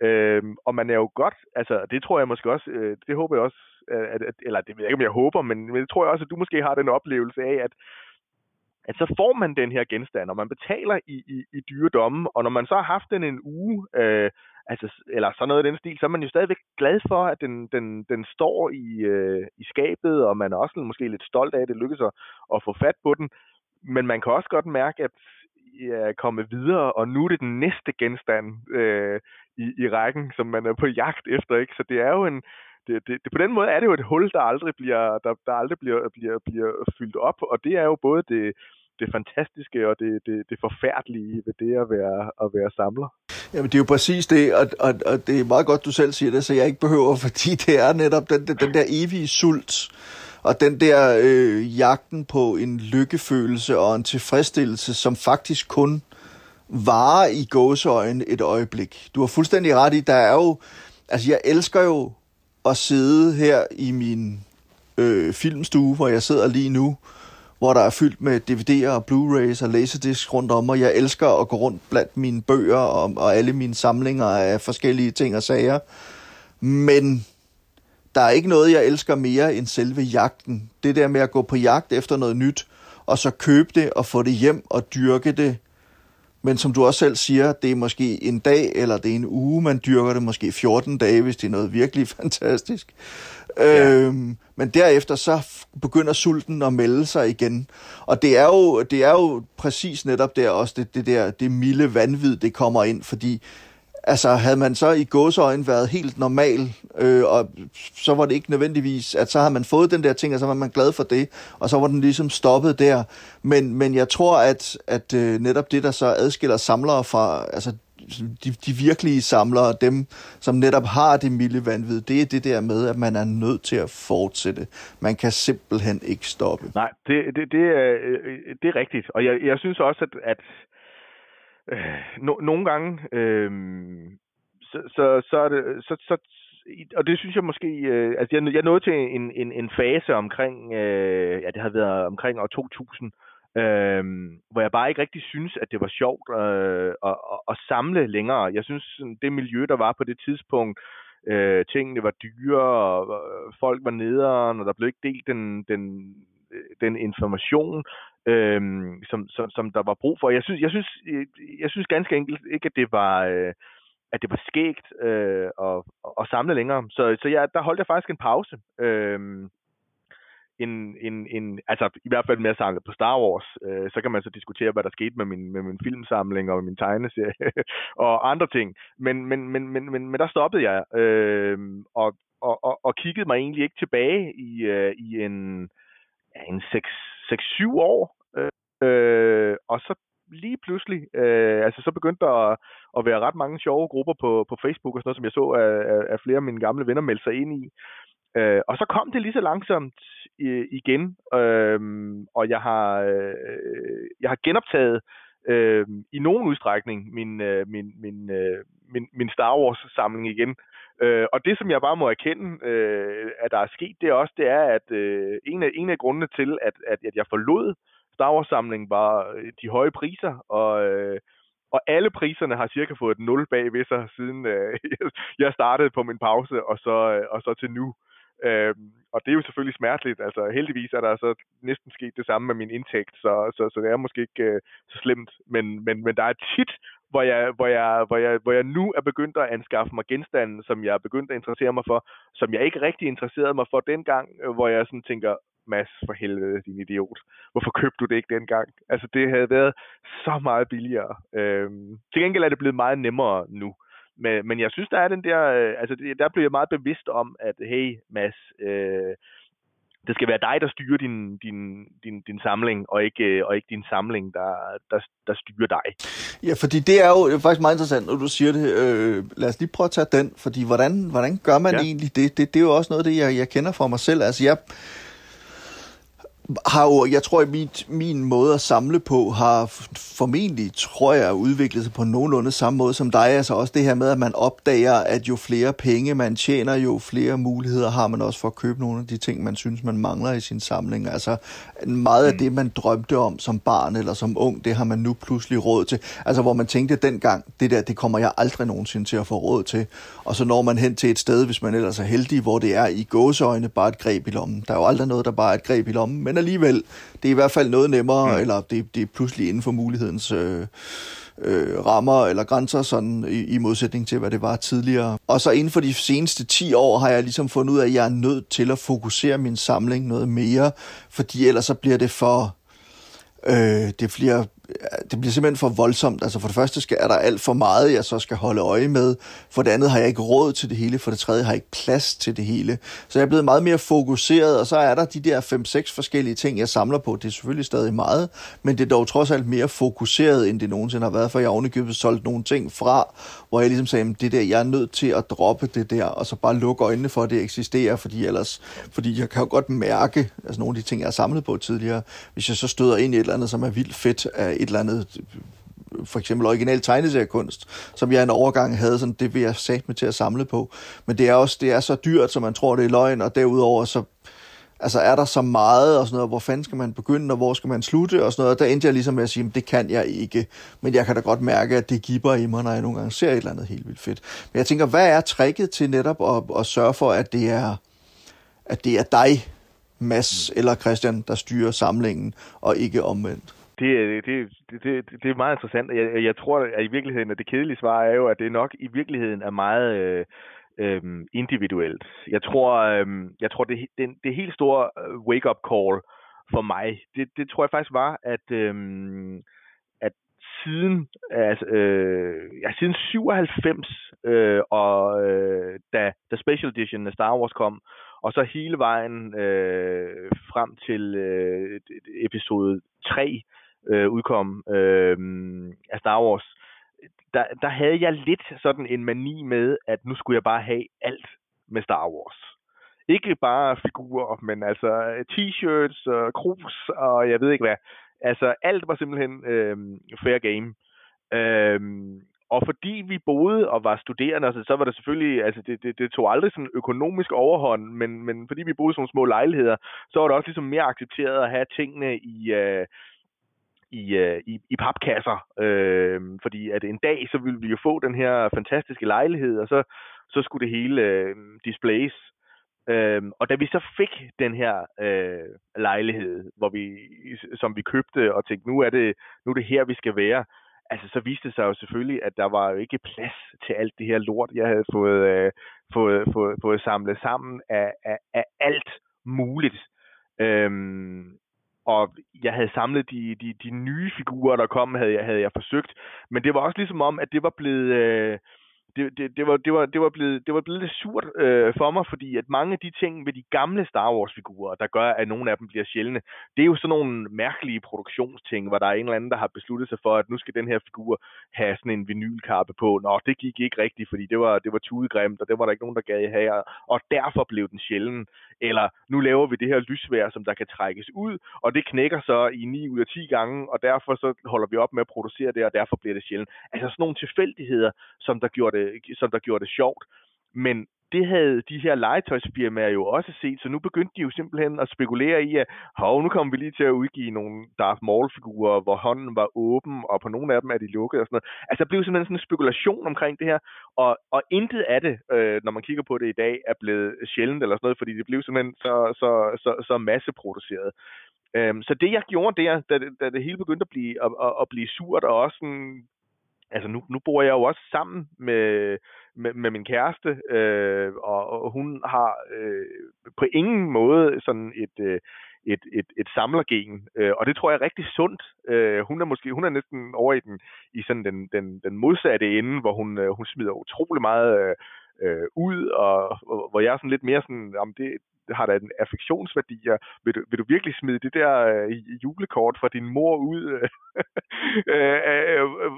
Øh, og man er jo godt, altså det tror jeg måske også, øh, det håber jeg også, at, at, eller det ved jeg ikke, om jeg håber, men, men det tror jeg også, at du måske har den oplevelse af, at at så får man den her genstand, og man betaler i, i, i dyre domme, og når man så har haft den en uge, øh, altså, eller sådan noget i den stil, så er man jo stadigvæk glad for, at den, den, den står i, øh, i skabet, og man er også måske lidt stolt af, at det lykkes at, at få fat på den. Men man kan også godt mærke, at jeg er kommet videre, og nu er det den næste genstand øh, i, i rækken, som man er på jagt efter. ikke. Så det er jo en, det, det, det, på den måde er det jo et hul, der aldrig bliver, der, der aldrig bliver, bliver, bliver fyldt op, og det er jo både det, det fantastiske og det, det, det forfærdelige ved det at være, at være samler. Jamen, det er jo præcis det, og, og, og det er meget godt, du selv siger det, så jeg ikke behøver, [laughs] fordi det er netop den, den, den der evige sult, og den der øh, jagten på en lykkefølelse og en tilfredsstillelse, som faktisk kun varer i gåseøjen et øjeblik. Du har fuldstændig ret i, der er jo, altså jeg elsker jo at sidde her i min øh, filmstue, hvor jeg sidder lige nu, hvor der er fyldt med DVD'er og Blu-rays og laserdiscs rundt om, og jeg elsker at gå rundt blandt mine bøger og, og alle mine samlinger af forskellige ting og sager. Men der er ikke noget, jeg elsker mere end selve jagten. Det der med at gå på jagt efter noget nyt, og så købe det og få det hjem og dyrke det. Men som du også selv siger, det er måske en dag, eller det er en uge, man dyrker det måske 14 dage, hvis det er noget virkelig [laughs] fantastisk. Ja. Øhm, men derefter så begynder sulten at melde sig igen. Og det er jo, det er jo præcis netop der også det, det der det milde vanvid, det kommer ind, fordi altså havde man så i gåseøjne været helt normal, øh, og så var det ikke nødvendigvis, at så havde man fået den der ting, og så var man glad for det, og så var den ligesom stoppet der. Men, men jeg tror, at, at øh, netop det, der så adskiller samlere fra, altså de, de virkelige samlere, dem som netop har det milde vanvid, det er det der med, at man er nødt til at fortsætte. Man kan simpelthen ikke stoppe. Nej, det, det, det, er, øh, det er rigtigt. Og jeg, jeg synes også, at, at øh, no, nogle gange, øh, så, så, så er det, så, så, og det synes jeg måske, øh, altså jeg, jeg nåede til en, en, en fase omkring, øh, ja det har været omkring år 2000, øh, Øhm, hvor jeg bare ikke rigtig synes, at det var sjovt øh, at, at, at samle længere. Jeg synes, det miljø, der var på det tidspunkt, øh, tingene var dyre, og øh, folk var nederen, og der blev ikke delt den, den, øh, den information, øh, som, som, som der var brug for. Jeg synes, jeg synes, øh, jeg synes ganske enkelt ikke, at det var... Øh, at det var skægt øh, at, at samle længere. Så, så jeg, der holdt jeg faktisk en pause. Øh, en, en, en, altså i hvert fald med at samle på Star Wars, øh, så kan man så diskutere, hvad der skete med min, med min filmsamling og min tegneserie [laughs] og andre ting. Men, men, men, men, men, men der stoppede jeg, øh, og, og, og, og kiggede mig egentlig ikke tilbage i, øh, i en, ja, en 6-7 år, øh, og så lige pludselig, øh, altså så begyndte der at, at være ret mange sjove grupper på, på Facebook og sådan noget, som jeg så, øh, at, at flere af mine gamle venner meldte sig ind i. Øh, og så kom det lige så langsomt øh, igen, øh, og jeg har, øh, jeg har genoptaget øh, i nogen udstrækning min, øh, min, min, øh, min, min Star Wars-samling igen. Øh, og det, som jeg bare må erkende, øh, at der er sket, det også, det er, at øh, en, af, en af grundene til, at, at, at jeg forlod Star Wars-samlingen, var øh, de høje priser, og... Øh, og alle priserne har cirka fået et 0 bag ved sig, siden øh, [laughs] jeg startede på min pause, og så, øh, og så til nu. Øh, og det er jo selvfølgelig smerteligt. Altså heldigvis er der så næsten sket det samme med min indtægt, så, så, så det er måske ikke øh, så slemt. Men, men, men der er tit, hvor jeg, hvor, jeg, hvor, jeg, hvor jeg nu er begyndt at anskaffe mig genstande, som jeg er begyndt at interessere mig for, som jeg ikke rigtig interesserede mig for dengang, øh, hvor jeg sådan tænker, Mads, for helvede, din idiot. Hvorfor købte du det ikke dengang? Altså, det havde været så meget billigere. Øhm, til gengæld er det blevet meget nemmere nu. Men, men jeg synes, der er den der, øh, altså der blev jeg meget bevidst om, at hey Mads, øh, det skal være dig, der styrer din, din, din, din samling, og ikke, øh, og ikke din samling, der, der, der styrer dig. Ja, fordi det er jo faktisk meget interessant, når du siger det. Øh, lad os lige prøve at tage den, fordi hvordan, hvordan gør man ja. egentlig det? det? Det er jo også noget af det, jeg, jeg kender fra mig selv. Altså, jeg har jo, jeg tror, at min, min måde at samle på har formentlig, tror jeg, udviklet sig på nogenlunde samme måde som dig. Altså også det her med, at man opdager, at jo flere penge man tjener, jo flere muligheder har man også for at købe nogle af de ting, man synes, man mangler i sin samling. Altså meget af mm. det, man drømte om som barn eller som ung, det har man nu pludselig råd til. Altså hvor man tænkte dengang, det der, det kommer jeg aldrig nogensinde til at få råd til. Og så når man hen til et sted, hvis man ellers er heldig, hvor det er i gåseøjne bare et greb i lommen. Der er jo aldrig noget, der bare er et greb i lommen, men alligevel, det er i hvert fald noget nemmere, mm. eller det, det er pludselig inden for mulighedens øh, øh, rammer eller grænser, sådan i, i modsætning til, hvad det var tidligere. Og så inden for de seneste 10 år har jeg ligesom fundet ud af, at jeg er nødt til at fokusere min samling noget mere, fordi ellers så bliver det for... Øh, det bliver det bliver simpelthen for voldsomt. Altså for det første skal, er der alt for meget, jeg så skal holde øje med. For det andet har jeg ikke råd til det hele. For det tredje har jeg ikke plads til det hele. Så jeg er blevet meget mere fokuseret, og så er der de der 5-6 forskellige ting, jeg samler på. Det er selvfølgelig stadig meget, men det er dog trods alt mere fokuseret, end det nogensinde har været, for jeg har ovenikøbet solgt nogle ting fra, hvor jeg ligesom sagde, det der, jeg er nødt til at droppe det der, og så bare lukke øjnene for, at det eksisterer, fordi ellers, fordi jeg kan jo godt mærke, altså nogle af de ting, jeg har samlet på tidligere, hvis jeg så støder ind i et eller andet, som er vildt fedt af et eller andet for eksempel original tegneseriekunst, som jeg en overgang havde, sådan, det vil jeg sætte mig til at samle på. Men det er også det er så dyrt, så man tror, det er løgn, og derudover så altså er der så meget, og sådan noget, hvor fanden skal man begynde, og hvor skal man slutte, og sådan noget, og der endte jeg ligesom med at sige, det kan jeg ikke, men jeg kan da godt mærke, at det giver i mig, når jeg nogle gange ser et eller andet helt vildt fedt. Men jeg tænker, hvad er tricket til netop at, at sørge for, at det er, at det er dig, Mads eller Christian, der styrer samlingen, og ikke omvendt? Øh, det, det, det, det, er meget interessant. Jeg, jeg tror, at i virkeligheden, at det kedelige svar er jo, at det nok i virkeligheden er meget øh, øh, individuelt. Jeg tror, øh, jeg tror det, det, det helt store øh, wake-up call for mig, det, det tror jeg faktisk var, at, øh, at siden, altså, øh, ja, siden 97, øh, og øh, da, da Special Edition af Star Wars kom, og så hele vejen øh, frem til øh, episode 3, øh, udkom øh, af Star Wars, der, der havde jeg lidt sådan en mani med, at nu skulle jeg bare have alt med Star Wars. Ikke bare figurer, men altså øh, t-shirts og krus og jeg ved ikke hvad. Altså alt var simpelthen øh, fair game. Øh, og fordi vi boede og var studerende, altså, så var det selvfølgelig, altså det, det, det tog aldrig sådan økonomisk overhånd, men, men fordi vi boede i sådan små lejligheder, så var det også ligesom mere accepteret at have tingene i, øh, i, øh, i, i papkasser, øh, fordi at en dag, så ville vi jo få den her fantastiske lejlighed, og så, så skulle det hele øh, displays. Øh, og da vi så fik den her øh, lejlighed, hvor vi, som vi købte og tænkte, nu er, det, nu er det her, vi skal være, altså så viste det sig jo selvfølgelig, at der var jo ikke plads til alt det her lort, jeg havde fået, øh, fået, fået, fået samlet sammen af, af, af alt muligt. Øhm, og jeg havde samlet de, de, de nye figurer, der kom, havde jeg, havde jeg forsøgt. Men det var også ligesom om, at det var blevet... Øh, det, det, det, var, det, var, det, var blevet, det var blevet lidt surt øh, for mig, fordi at mange af de ting ved de gamle Star Wars-figurer, der gør, at nogle af dem bliver sjældne, det er jo sådan nogle mærkelige produktionsting, hvor der er en eller anden, der har besluttet sig for, at nu skal den her figur have sådan en vinylkappe på. Nå, det gik ikke rigtigt, fordi det var, det var tudegrimt, og det var der ikke nogen, der gav have, og derfor blev den sjælden. Eller nu laver vi det her lysvær, som der kan trækkes ud, og det knækker så i 9 ud af 10 gange, og derfor så holder vi op med at producere det, og derfor bliver det sjældent. Altså sådan nogle tilfældigheder, som der gjorde det det, som der gjorde det sjovt. Men det havde de her legetøjsfirmaer jo også set, så nu begyndte de jo simpelthen at spekulere i, at hov, nu kommer vi lige til at udgive nogle Darth Maul-figurer, hvor hånden var åben, og på nogle af dem er de lukket og sådan noget. Altså, der blev simpelthen sådan en spekulation omkring det her, og, og intet af det, øh, når man kigger på det i dag, er blevet sjældent eller sådan noget, fordi det blev simpelthen så, så, så, så masseproduceret. Øhm, så det jeg gjorde der, da det, da det hele begyndte at blive, at, at, at blive surt, og også sådan altså nu, nu bor jeg jo også sammen med, med, med min kæreste, øh, og, og hun har øh, på ingen måde sådan et, øh, et, et, et samlergen, øh, og det tror jeg er rigtig sundt. Øh, hun er måske hun er næsten over i den i sådan den, den, den modsatte ende, hvor hun, øh, hun smider utrolig meget øh, øh, ud, og, og hvor jeg er sådan lidt mere sådan, om det, har da en affektionsværdi, og vil du, vil du virkelig smide det der øh, julekort fra din mor ud, øh, [laughs] øh, øh, øh,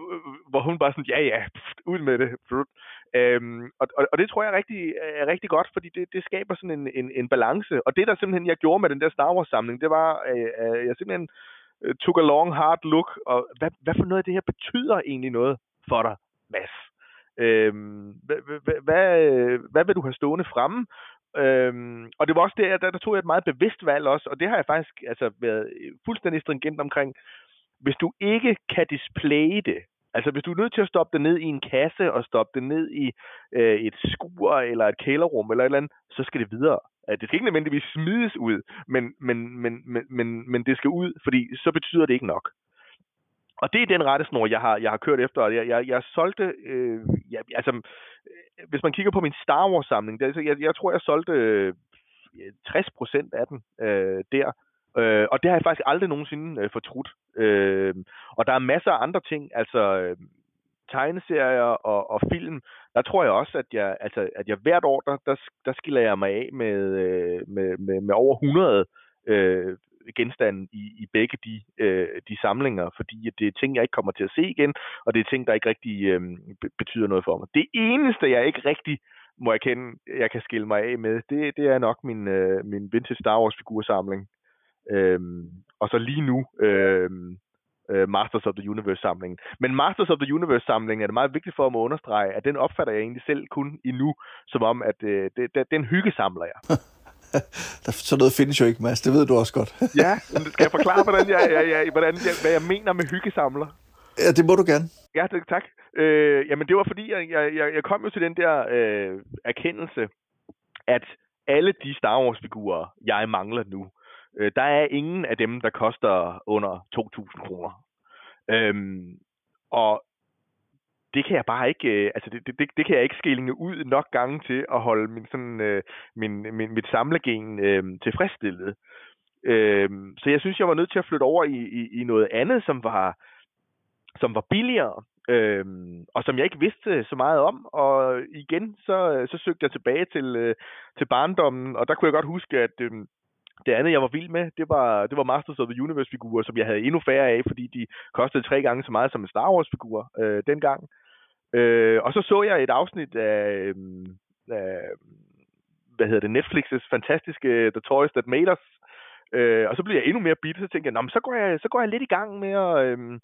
hvor hun bare sådan, ja ja, pft, ud med det. Øhm, og, og, og det tror jeg er rigtig, er rigtig godt, fordi det, det skaber sådan en, en, en balance. Og det, der simpelthen jeg gjorde med den der Star Wars-samling, det var, øh, øh, jeg simpelthen øh, took a long hard look, og hvad, hvad for noget af det her betyder egentlig noget for dig, Mads? Øhm, hvad, hvad, hvad, hvad vil du have stående fremme? Øhm, og det var også der, der, der tog jeg et meget bevidst valg også, og det har jeg faktisk altså, været fuldstændig stringent omkring. Hvis du ikke kan displaye det, altså hvis du er nødt til at stoppe det ned i en kasse og stoppe det ned i øh, et skur eller et kælerrum eller et eller andet, så skal det videre. Det skal ikke nødvendigvis smides ud, men, men, men, men, men, men det skal ud, fordi så betyder det ikke nok. Og det er den rettesnor, jeg har, jeg har kørt efter. Jeg, jeg, jeg solgte, øh, ja, altså, hvis man kigger på min Star Wars-samling, det, altså, jeg, jeg tror, jeg solgte øh, 60% af den øh, der. Øh, og det har jeg faktisk aldrig nogensinde øh, fortrudt. Øh, og der er masser af andre ting, altså øh, tegneserier og, og film, der tror jeg også, at jeg, altså, at jeg hvert år, der, der, der skiller jeg mig af med, øh, med, med, med over 100 øh, genstande i, i begge de, øh, de samlinger, fordi at det er ting, jeg ikke kommer til at se igen, og det er ting, der ikke rigtig øh, betyder noget for mig. Det eneste, jeg ikke rigtig må erkende, jeg kan skille mig af med, det, det er nok min, øh, min vintage Star Wars figursamling. Øhm, og så lige nu øhm, øh, Masters of the Universe-samlingen. Men Masters of the Universe-samlingen er det meget vigtigt for mig at understrege, at den opfatter jeg egentlig selv kun endnu, som om, at øh, det, det, den hygge samler jeg. [laughs] så noget findes jo ikke, Mads. Det ved du også godt. [laughs] ja, men skal jeg forklare, hvordan jeg, jeg, jeg, hvordan jeg, hvad jeg mener med hyggesamler? Ja, det må du gerne. Ja, det, tak. Øh, jamen, det var fordi, jeg, jeg, jeg kom jo til den der øh, erkendelse, at alle de Star Wars-figurer, jeg mangler nu, øh, der er ingen af dem, der koster under 2.000 kroner. Øhm, og det kan jeg bare ikke, øh, altså det, det, det kan jeg ikke skillinge ud nok gange til at holde min sådan, øh, min, min, mit samlegen øh, tilfredsstillet. Øh, så jeg synes, jeg var nødt til at flytte over i, i, i noget andet, som var, som var billigere, øh, og som jeg ikke vidste så meget om. Og igen, så, så søgte jeg tilbage til, øh, til barndommen, og der kunne jeg godt huske, at øh, det andet, jeg var vild med, det var, det var Masters of the Universe-figurer, som jeg havde endnu færre af, fordi de kostede tre gange så meget som en Star Wars-figur øh, dengang. Øh, og så så jeg et afsnit af, øhm, af hvad hedder det, Netflix's fantastiske The Toys That Made Us. Øh, og så blev jeg endnu mere bitter, så tænkte jeg, Nå, men så, går jeg, så går jeg lidt i gang med at, øh,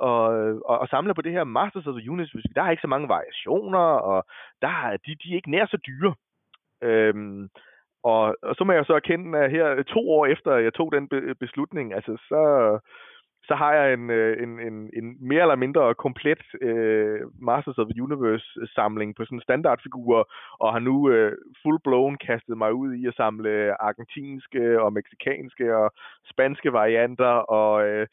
og, og, og samle på det her Masters of the Universe. Der er ikke så mange variationer, og der er, de, de er ikke nær så dyre. Øhm, og, og så må jeg så erkende, at her to år efter jeg tog den be- beslutning, altså så, så har jeg en, øh, en, en, en mere eller mindre komplet øh, Masters of the Universe-samling på sådan standardfigurer, og har nu øh, full-blown kastet mig ud i at samle argentinske og meksikanske og spanske varianter, og øh,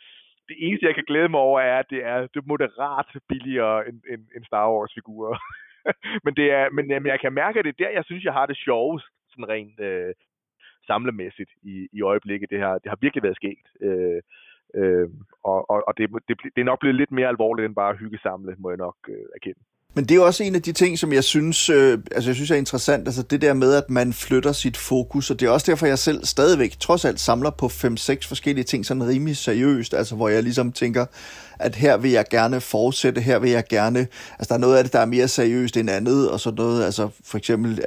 det eneste, jeg kan glæde mig over, er, at det er det moderat billigere end, end, end Star Wars-figurer. [laughs] men, det er, men jamen, jeg kan mærke, at det er der, jeg synes, jeg har det sjovest, sådan rent øh, samlemæssigt i, i øjeblikket. Det har, det har virkelig været skægt. Øh, Øh, og og, og det, det, det er nok blevet lidt mere alvorligt end bare at hygge samle, må jeg nok øh, erkende. Men det er også en af de ting, som jeg synes, øh, altså jeg synes er interessant, altså det der med, at man flytter sit fokus, og det er også derfor, jeg selv stadigvæk trods alt samler på 5-6 forskellige ting sådan rimelig seriøst, altså hvor jeg ligesom tænker, at her vil jeg gerne fortsætte, her vil jeg gerne, altså der er noget af det, der er mere seriøst end andet, og så noget, altså for eksempel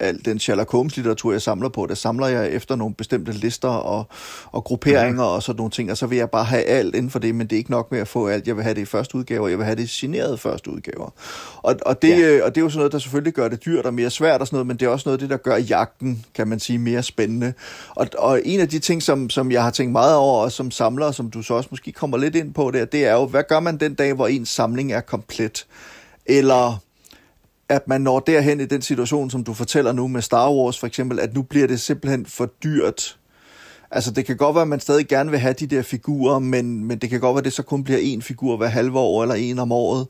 al den Sherlock Holmes litteratur, jeg samler på, der samler jeg efter nogle bestemte lister og, og grupperinger og sådan nogle ting, og så vil jeg bare have alt inden for det, men det er ikke nok med at få alt. Jeg vil have det i første udgave, jeg vil have det signeret første udgaver. Og, og, det, ja. og det er jo sådan noget, der selvfølgelig gør det dyrt og mere svært og sådan noget, men det er også noget af det, der gør jagten, kan man sige, mere spændende. Og, og en af de ting, som, som jeg har tænkt meget over, og som samler, som du så også måske kommer lidt ind på der, det er jo, hvad gør man den dag, hvor ens samling er komplet? Eller at man når derhen i den situation, som du fortæller nu med Star Wars for eksempel, at nu bliver det simpelthen for dyrt Altså, det kan godt være, at man stadig gerne vil have de der figurer, men, men det kan godt være, at det så kun bliver en figur hver halve år eller en om året.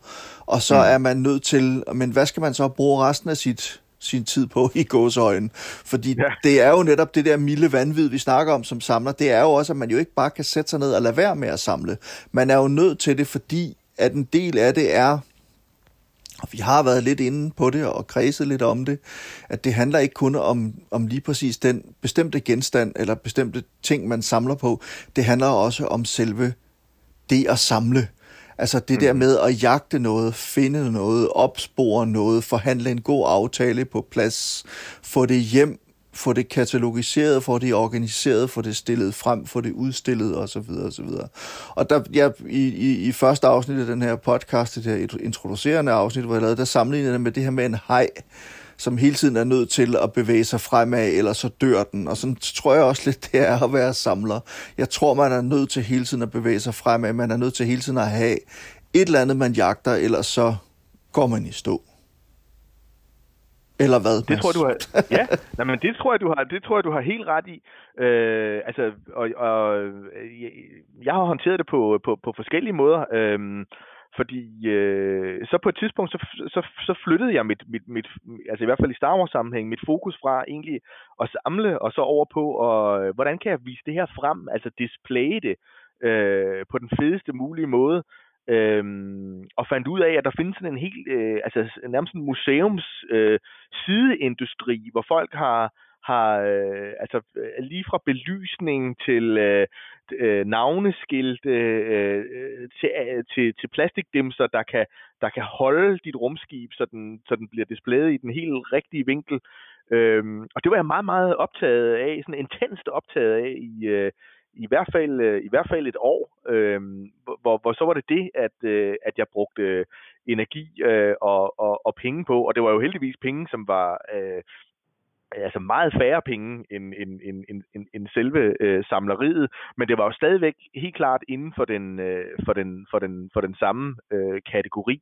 Og så mm. er man nødt til, men hvad skal man så bruge resten af sit sin tid på i gåsøjne. Fordi ja. det er jo netop det der milde vanvid, vi snakker om som samler. Det er jo også, at man jo ikke bare kan sætte sig ned og lade være med at samle. Man er jo nødt til det, fordi at en del af det er vi har været lidt inde på det og kredset lidt om det, at det handler ikke kun om, om lige præcis den bestemte genstand eller bestemte ting, man samler på. Det handler også om selve det at samle. Altså det der mm. med at jagte noget, finde noget, opspore noget, forhandle en god aftale på plads, få det hjem, få det katalogiseret, få det organiseret, få det stillet frem, få det udstillet osv. osv. Og der, ja, i, i, i første afsnit af den her podcast, det her introducerende afsnit, hvor jeg lavede, der sammenlignede jeg med det her med en hej, som hele tiden er nødt til at bevæge sig fremad, eller så dør den. Og sådan tror jeg også lidt, det er at være samler. Jeg tror, man er nødt til hele tiden at bevæge sig fremad. Man er nødt til hele tiden at have et eller andet, man jagter, ellers så går man i stå. Eller hvad? Det tror du har. Ja, nej, men det tror jeg, du har. Det tror jeg, du har helt ret i. Øh, altså, og, og jeg, jeg har håndteret det på, på, på forskellige måder. Øh, fordi øh, så på et tidspunkt, så, så, så flyttede jeg mit, mit, mit, altså i hvert fald i Star Wars sammenhæng, mit fokus fra egentlig at samle, og så over på, og, øh, hvordan kan jeg vise det her frem, altså displaye det øh, på den fedeste mulige måde. Øhm, og fandt ud af, at der findes sådan en helt, øh, altså nærmest en museums øh, sideindustri, hvor folk har, har øh, altså øh, lige fra belysning til øh, øh, navneskilte øh, øh, til, øh, til, til plastikdimser, der kan, der kan holde dit rumskib, så den, så den bliver displayet i den helt rigtige vinkel. Øhm, og det var jeg meget, meget optaget af, sådan intenst optaget af i, øh, i hvert fald øh, i hvert fald et år, øh, hvor, hvor så var det det, at, øh, at jeg brugte øh, energi øh, og, og, og penge på, og det var jo heldigvis penge, som var øh, altså meget færre penge end, end, end, end, end, end selve øh, samleriet, men det var jo stadigvæk helt klart inden for den, øh, for den, for den, for den samme øh, kategori.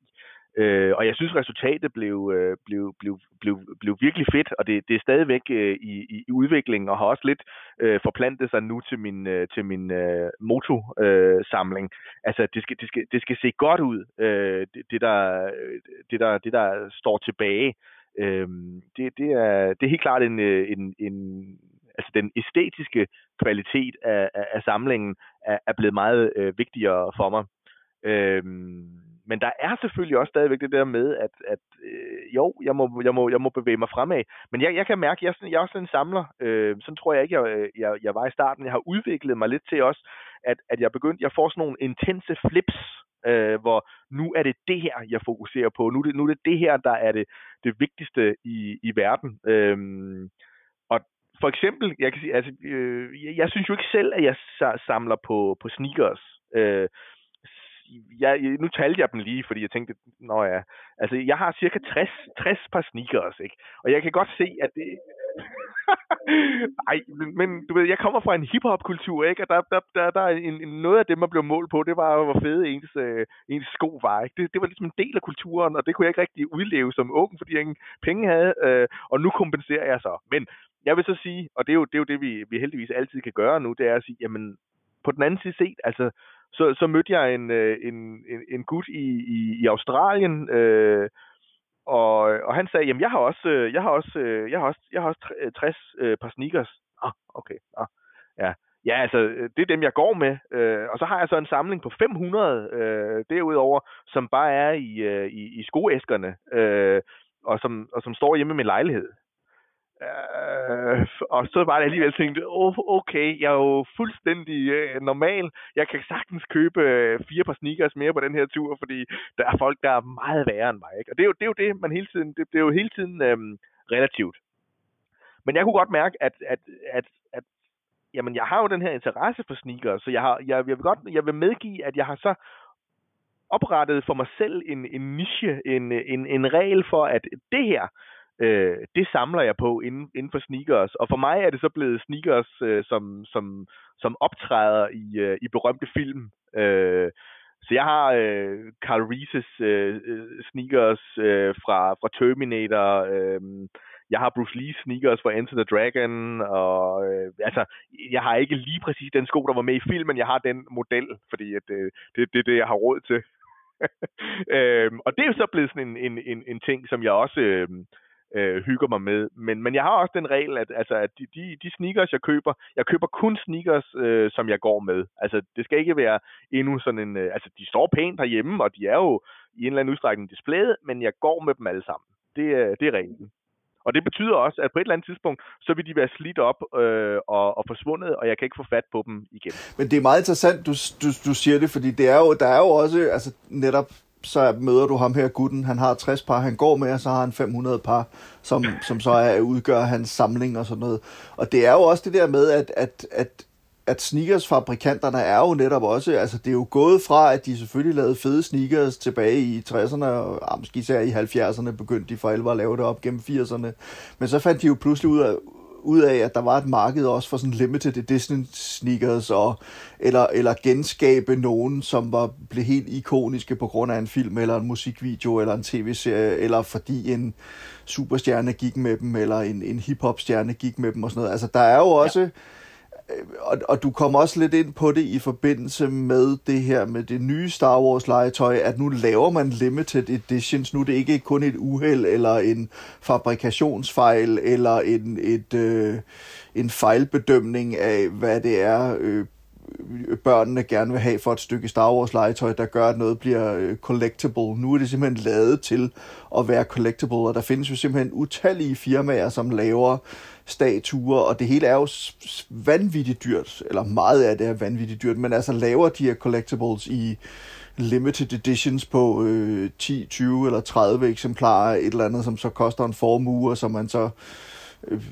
Øh, og jeg synes, resultatet blev, øh, blev, blev, blev, blev virkelig fedt, og det, det er stadigvæk øh, i, i udvikling, og har også lidt øh, forplantet sig nu til min, øh, til min øh, motosamling. Øh, altså, det skal, det, skal, det skal se godt ud, øh, det, det, der, øh, det, der, det, der står tilbage. Øh, det, det, er, det er helt klart en, øh, en, en altså den æstetiske kvalitet af, af, af samlingen er, er blevet meget øh, vigtigere for mig. Øhm, men der er selvfølgelig også stadigvæk det der med, at, at øh, jo, jeg må, jeg, må, jeg må bevæge mig fremad. Men jeg, jeg kan mærke, at jeg, jeg er også en samler. Øh, sådan tror jeg ikke, jeg, jeg, jeg var i starten. Jeg har udviklet mig lidt til også, at, at jeg begyndte, jeg får sådan nogle intense flips, øh, hvor nu er det det her, jeg fokuserer på. Nu er det, nu er det det her, der er det, det vigtigste i, i verden. Øh, og for eksempel, jeg kan sige, altså, øh, jeg, jeg synes jo ikke selv, at jeg samler på, på sneakers. Øh, jeg, nu talte jeg dem lige, fordi jeg tænkte, nå ja, altså jeg har cirka 60, 60 par sneakers, ikke? Og jeg kan godt se, at det... [laughs] Ej, men du ved, jeg kommer fra en hiphop-kultur, ikke? Og der, der, der, der er en, en, noget af det, man blev målt på, det var, hvor fede ens, øh, ens sko var, ikke? Det, det var ligesom en del af kulturen, og det kunne jeg ikke rigtig udleve som ung, fordi jeg ingen penge havde, øh, og nu kompenserer jeg så. Men jeg vil så sige, og det er jo det, er jo det vi, vi heldigvis altid kan gøre nu, det er at sige, jamen, på den anden side set, altså, så, så mødte jeg en, øh, en, en, en gut i, i, i Australien, øh, og, og han sagde, jamen jeg har også, øh, øh, jeg har også, jeg har også, jeg har også 60 øh, par sneakers. Ah, okay. Ah, ja. Ja, altså, det er dem, jeg går med. Øh, og så har jeg så en samling på 500 øh, derudover, som bare er i, øh, i, i skoæskerne, øh, og, som, og som står hjemme i min lejlighed. Øh, og så var det alligevel tænkte, oh, okay, jeg er jo fuldstændig øh, normal. Jeg kan sagtens købe øh, fire par sneakers mere på den her tur, fordi der er folk, der er meget værre end mig. Ikke? Og det er, jo, det er jo det, man hele tiden, det, det er jo hele tiden øh, relativt. Men jeg kunne godt mærke, at, at, at, at jamen, jeg har jo den her interesse for sneakers, så jeg, har, jeg, jeg, vil godt, jeg vil medgive, at jeg har så oprettet for mig selv en, en niche, en, en, en regel for, at det her, øh, det samler jeg på inden, inden for sneakers. Og for mig er det så blevet sneakers, øh, som, som, som optræder i, øh, i berømte film. Øh, så jeg har øh, Carl Reeses øh, øh sneakers øh, fra, fra Terminator. Øh, jeg har Bruce Lee sneakers fra Enter the Dragon. Og, øh, altså, jeg har ikke lige præcis den sko, der var med i filmen. Jeg har den model, fordi at, øh, det, det er det, jeg har råd til. [laughs] øh, og det er jo så blevet sådan en, en, en, en ting, som jeg også... Øh, øh, hygger mig med. Men, men jeg har også den regel, at, altså, at de, de, de sneakers, jeg køber, jeg køber kun sneakers, øh, som jeg går med. Altså, det skal ikke være endnu sådan en... Øh, altså, de står pænt derhjemme, og de er jo i en eller anden udstrækning displayet, men jeg går med dem alle sammen. Det, det er reglen. Og det betyder også, at på et eller andet tidspunkt, så vil de være slidt op øh, og, og forsvundet, og jeg kan ikke få fat på dem igen. Men det er meget interessant, du, du, du siger det, fordi det er jo, der er jo også altså, netop så møder du ham her, gutten, han har 60 par, han går med, og så har han 500 par, som, som så er, udgør hans samling og sådan noget. Og det er jo også det der med, at, at, at at sneakers-fabrikanterne er jo netop også, altså det er jo gået fra, at de selvfølgelig lavede fede sneakers tilbage i 60'erne, og ah, måske især i 70'erne begyndte de for alvor at lave det op gennem 80'erne. Men så fandt de jo pludselig ud af, ud af, at der var et marked også for sådan limited edition sneakers, og, eller, eller genskabe nogen, som var, blev helt ikoniske på grund af en film, eller en musikvideo, eller en tv-serie, eller fordi en superstjerne gik med dem, eller en, en hip-hop-stjerne gik med dem, og sådan noget. Altså, der er jo også... Ja Øh, og, og du kommer også lidt ind på det i forbindelse med det her med det nye Star Wars legetøj, at nu laver man limited editions. Nu er det ikke kun et uheld eller en fabrikationsfejl eller en, et, øh, en fejlbedømning af, hvad det er, øh, børnene gerne vil have for et stykke Star Wars legetøj, der gør, at noget bliver øh, collectible. Nu er det simpelthen lavet til at være collectible, og der findes jo simpelthen utallige firmaer, som laver statuer, og det hele er jo vanvittigt dyrt, eller meget af det er vanvittigt dyrt, men altså laver de her collectibles i limited editions på øh, 10, 20 eller 30 eksemplarer, et eller andet, som så koster en formue, og som man så øh,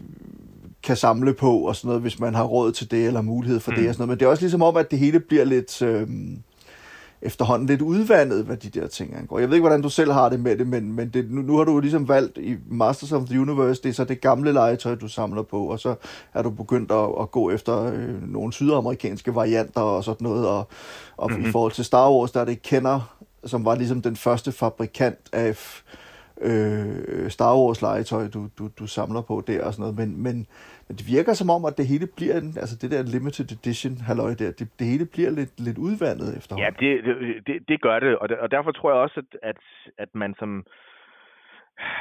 kan samle på, og sådan noget, hvis man har råd til det, eller mulighed for mm. det, og sådan noget. Men det er også ligesom om, at det hele bliver lidt... Øh, efterhånden lidt udvandet, hvad de der ting angår. Jeg ved ikke, hvordan du selv har det med det, men, men det, nu, nu har du jo ligesom valgt i Masters of the Universe, det er så det gamle legetøj, du samler på, og så er du begyndt at, at gå efter øh, nogle sydamerikanske varianter og sådan noget, og, og mm-hmm. i forhold til Star Wars, der er det Kenner, som var ligesom den første fabrikant af øh, Star Wars legetøj, du, du, du samler på der og sådan noget, men, men men det virker som om, at det hele bliver, en, altså det der limited edition halløj der, det, det hele bliver lidt, lidt udvandet efterhånden. Ja, det, det, det gør det, og, det, og derfor tror jeg også, at, at, at man som,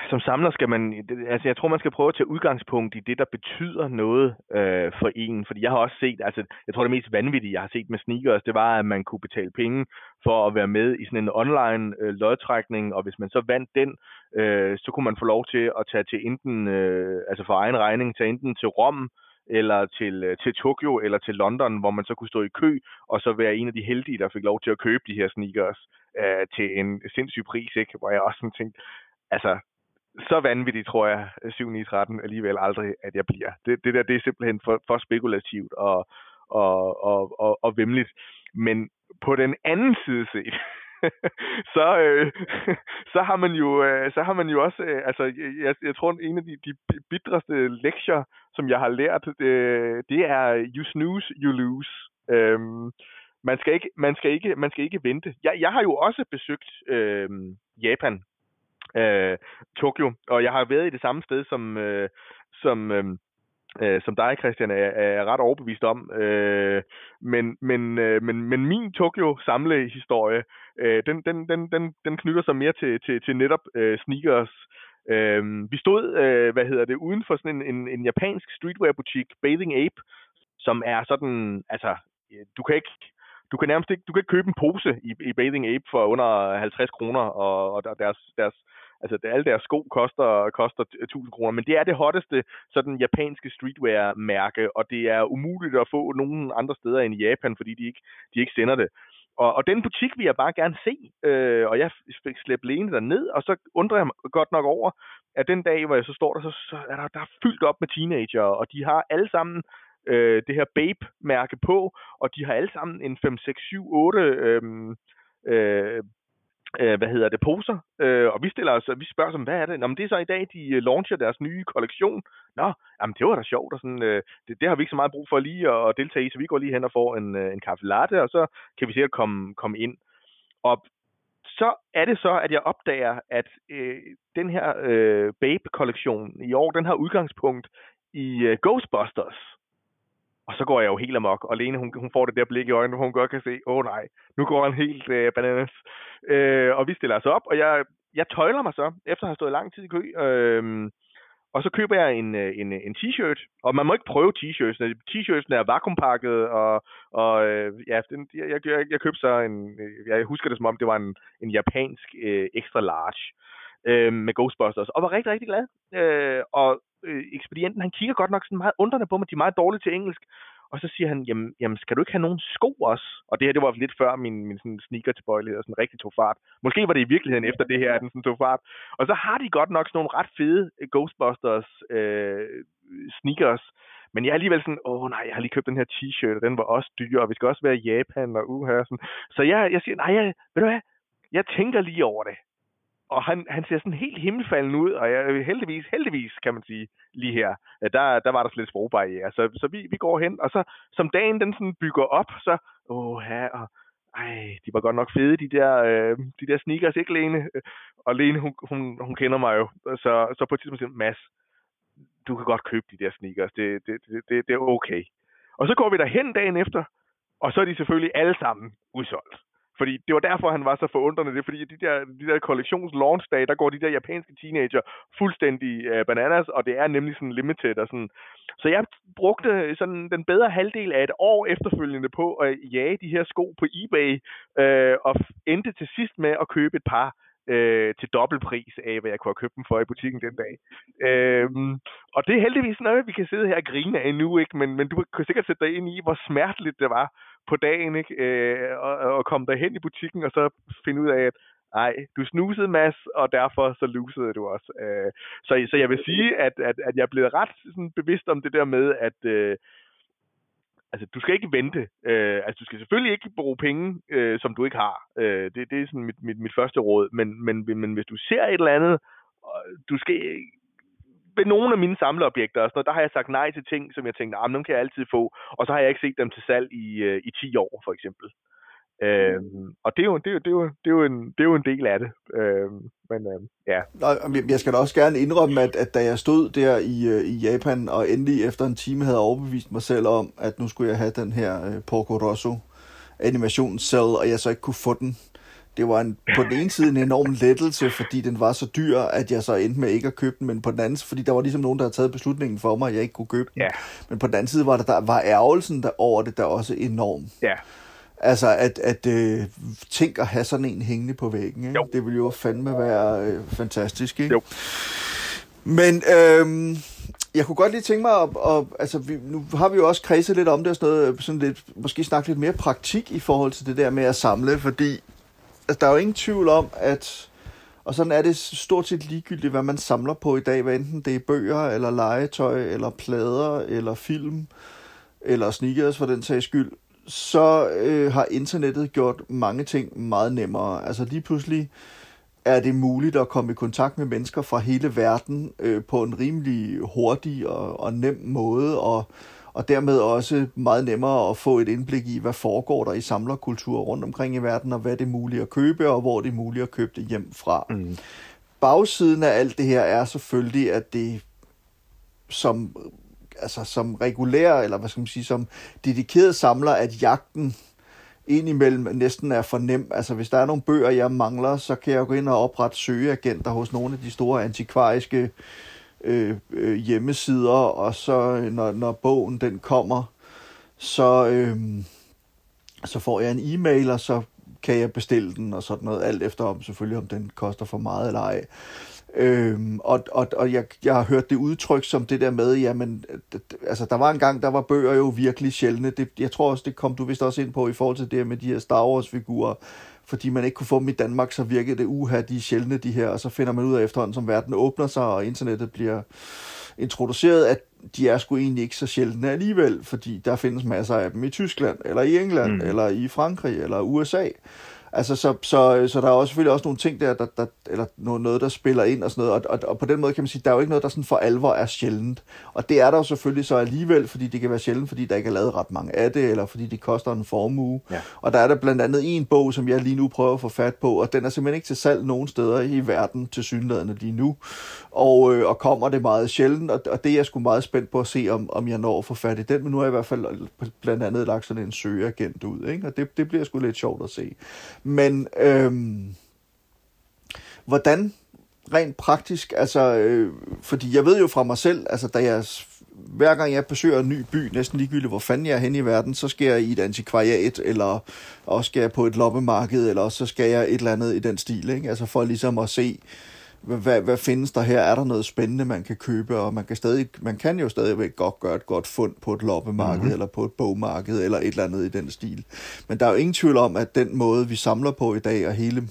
som samler skal man, altså jeg tror, man skal prøve at tage udgangspunkt i det, der betyder noget øh, for en. Fordi jeg har også set, altså jeg tror det mest vanvittige, jeg har set med sneakers, det var, at man kunne betale penge for at være med i sådan en online øh, lodtrækning, og hvis man så vandt den, øh, så kunne man få lov til at tage til enten, øh, altså for egen regning, tage enten til Rom, eller til, øh, til Tokyo eller til London, hvor man så kunne stå i kø, og så være en af de heldige, der fik lov til at købe de her sneakers øh, til en sindssyg pris, ikke? hvor jeg også sådan tænkte, altså, så vanvittigt tror jeg, 7 9 13 alligevel aldrig, at jeg bliver. Det, det der, det er simpelthen for, for spekulativt og, og, og, og, og vemmeligt. Men på den anden side set, [laughs] så, øh, [laughs] så har man jo øh, så har man jo også øh, altså jeg, jeg tror en af de, de bitreste lektier som jeg har lært øh, det er you snooze you lose øhm, man skal ikke man skal ikke man skal ikke vente jeg, jeg har jo også besøgt øh, Japan øh, Tokyo. Og jeg har været i det samme sted som, øh, som, øhm, øh, som dig, Christian, er, er ret overbevist om. Øh, men, men, øh, men, men min Tokyo-samlehistorie, øh, den, den, den, den, den knytter sig mere til, til, til netop øh, sneakers. Øh, vi stod, øh, hvad hedder det, uden for sådan en, en, en japansk streetwear-butik, Bathing Ape, som er sådan, altså, øh, du kan ikke, du kan nærmest ikke, du kan ikke købe en pose i, i Bathing Ape for under 50 kroner, og, og deres, deres, altså det, alle deres sko koster, koster 1000 kroner, men det er det hotteste sådan japanske streetwear-mærke, og det er umuligt at få nogen andre steder end i Japan, fordi de ikke, de ikke sender det. Og, og den butik vil jeg bare gerne se, øh, og jeg fik slæbt Lene derned, og så undrer jeg mig godt nok over, at den dag, hvor jeg så står der, så, så er der, der er fyldt op med teenager, og de har alle sammen øh, det her Babe-mærke på, og de har alle sammen en 5, 6, 7, 8 øh, øh, øh, hvad hedder det, poser, øh, og vi stiller os, vi spørger os, hvad er det? Nå, men det er så i dag, de øh, launcher deres nye kollektion. Nå, jamen det var da sjovt, og sådan, øh, det, det, har vi ikke så meget brug for lige at deltage i, så vi går lige hen og får en, øh, en kaffe latte, og så kan vi sikkert komme, komme ind. Og så er det så, at jeg opdager, at øh, den her øh, Babe-kollektion i år, den har udgangspunkt i øh, Ghostbusters. Og så går jeg jo helt amok, og Lene hun, hun får det der blik i øjnene, hvor hun godt kan se, åh oh, nej, nu går han helt øh, bananas. Øh, og vi stiller os op, og jeg, jeg tøjler mig så, efter at have stået lang tid i kø, øh, og så køber jeg en, øh, en, en t-shirt, og man må ikke prøve t-shirts. T-shirtsen er vakuumpakket, og, og øh, ja, den, jeg, jeg, jeg købte så en, øh, jeg husker det som om, det var en, en japansk øh, extra large øh, med Ghostbusters, og var rigtig, rigtig glad. Øh, og øh, ekspedienten, han kigger godt nok sådan meget undrende på mig, de er meget dårlige til engelsk, og så siger han, jamen, jamen skal du ikke have nogen sko også? Og det her, det var lidt før min, min sådan sneaker tilbøjelighed sådan rigtig tog fart. Måske var det i virkeligheden efter det her, at den sådan tog fart. Og så har de godt nok sådan nogle ret fede øh, Ghostbusters øh, sneakers. Men jeg er alligevel sådan, åh nej, jeg har lige købt den her t-shirt, og den var også dyr, og vi skal også være i Japan og uha. Sådan. Så jeg, jeg siger, nej, jeg, ved du hvad, jeg tænker lige over det og han, han ser sådan helt himmelfalden ud, og jeg, heldigvis, heldigvis kan man sige, lige her, der, der var der slet sprogbarriere. Så, så vi, vi går hen, og så som dagen den sådan bygger op, så, åh og ej, de var godt nok fede, de der, øh, de der sneakers, ikke Lene? Og Lene, hun, hun, hun kender mig jo, så, så på et tidspunkt siger Mads, du kan godt købe de der sneakers, det, det, det, det, det er okay. Og så går vi derhen dagen efter, og så er de selvfølgelig alle sammen udsolgt. Fordi det var derfor, han var så forundrende. Det er fordi, de der, de der kollektions launch dage, der går de der japanske teenager fuldstændig øh, bananas, og det er nemlig sådan limited og sådan. Så jeg brugte sådan den bedre halvdel af et år efterfølgende på at jage de her sko på eBay, øh, og endte til sidst med at købe et par øh, til dobbeltpris af, hvad jeg kunne have købt dem for i butikken den dag. Øh, og det er heldigvis noget, vi kan sidde her og grine af nu, ikke? Men, men du kan sikkert sætte dig ind i, hvor smerteligt det var på dagen, ikke? Øh, og, og komme derhen i butikken, og så finde ud af, at ej, du snusede Mads, og derfor så lusede du også. Øh, så, så jeg vil sige, at, at, at jeg er blevet ret sådan, bevidst om det der med, at øh, altså, du skal ikke vente. Øh, altså, du skal selvfølgelig ikke bruge penge, øh, som du ikke har. Øh, det, det er sådan mit, mit, mit første råd. Men, men, men hvis du ser et eller andet, du skal ved nogle af mine samleobjekter og sådan noget, der har jeg sagt nej til ting, som jeg tænkte, ah, dem kan jeg altid få, og så har jeg ikke set dem til salg i, øh, i 10 år, for eksempel. Øhm, og det er, jo, det, er jo, det, er jo, det, er jo en, det er jo en del af det. Øhm, men øhm, ja. Nå, jeg skal da også gerne indrømme, at, at da jeg stod der i, øh, i Japan, og endelig efter en time havde overbevist mig selv om, at nu skulle jeg have den her øh, Porco Rosso animationscell, og jeg så ikke kunne få den, det var en, på den ene side en enorm lettelse, fordi den var så dyr, at jeg så endte med ikke at købe den, men på den anden side, fordi der var ligesom nogen, der havde taget beslutningen for mig, at jeg ikke kunne købe den. Ja. Men på den anden side var der, der var ærgelsen der over det der også enorm. Ja. Altså, at, at øh, tænk at have sådan en hængende på væggen, ikke? Jo. det ville jo fandme være øh, fantastisk. Ikke? Jo. Men øh, jeg kunne godt lige tænke mig, at, at, altså, vi, nu har vi jo også kredset lidt om det og sådan noget, sådan lidt, måske snakke lidt mere praktik i forhold til det der med at samle, fordi altså, der er jo ingen tvivl om, at og sådan er det stort set ligegyldigt, hvad man samler på i dag, hvad enten det er bøger, eller legetøj, eller plader, eller film, eller sneakers for den sags skyld, så øh, har internettet gjort mange ting meget nemmere. Altså lige pludselig er det muligt at komme i kontakt med mennesker fra hele verden øh, på en rimelig hurtig og, og nem måde, og og dermed også meget nemmere at få et indblik i, hvad foregår der i samlerkultur rundt omkring i verden, og hvad det er muligt at købe, og hvor det er muligt at købe det hjem fra. Mm. Bagsiden af alt det her er selvfølgelig, at det som, altså, som regulær, eller hvad skal man sige, som dedikeret samler, at jagten indimellem næsten er for nem. Altså, hvis der er nogle bøger, jeg mangler, så kan jeg gå ind og oprette søgeagenter hos nogle af de store antikvariske øh, øh, øh, hjemmesider, og så øh, når, når bogen den kommer, så, øh, så får jeg en e-mail, og så kan jeg bestille den og sådan noget, alt efter om selvfølgelig, om den koster for meget eller ej. Øhm, og og, og jeg, jeg har hørt det udtryk som det der med, jamen, altså der var en gang, der var bøger jo virkelig sjældne. Det, jeg tror også, det kom du vist også ind på i forhold til det med de her Star Wars-figurer fordi man ikke kunne få dem i Danmark, så virkede det uha, de er sjældne de her, og så finder man ud af efterhånden, som verden åbner sig, og internettet bliver introduceret, at de er sgu egentlig ikke så sjældne alligevel, fordi der findes masser af dem i Tyskland, eller i England, mm. eller i Frankrig, eller USA. Altså, så, så, så der er også selvfølgelig også nogle ting der, der, der eller noget, der spiller ind og sådan noget, og, og, og på den måde kan man sige, der er jo ikke noget, der sådan for alvor er sjældent. Og det er der jo selvfølgelig så alligevel, fordi det kan være sjældent, fordi der ikke er lavet ret mange af det, eller fordi det koster en formue. Ja. Og der er der blandt andet en bog, som jeg lige nu prøver at få fat på, og den er simpelthen ikke til salg nogen steder i verden til synlædende lige nu. Og, øh, og kommer det meget sjældent, og, og det er jeg sgu meget spændt på at se, om, om jeg når at få fat i den, men nu har jeg i hvert fald blandt andet lagt sådan en søgeagent ud, ikke? og det, det bliver sgu lidt sjovt at se. Men øhm, hvordan rent praktisk, altså, øh, fordi jeg ved jo fra mig selv, altså da jeg, hver gang jeg besøger en ny by, næsten ligegyldigt hvor fanden jeg er henne i verden, så skal jeg i et antikvariat, eller også skal jeg på et loppemarked, eller også så skal jeg et eller andet i den stil, ikke? altså for ligesom at se, hvad, hvad findes der her? Er der noget spændende, man kan købe? Og man kan, stadig, man kan jo stadigvæk godt gøre et godt fund på et loppemarked, mm-hmm. eller på et bogmarked, eller et eller andet i den stil. Men der er jo ingen tvivl om, at den måde, vi samler på i dag, og hele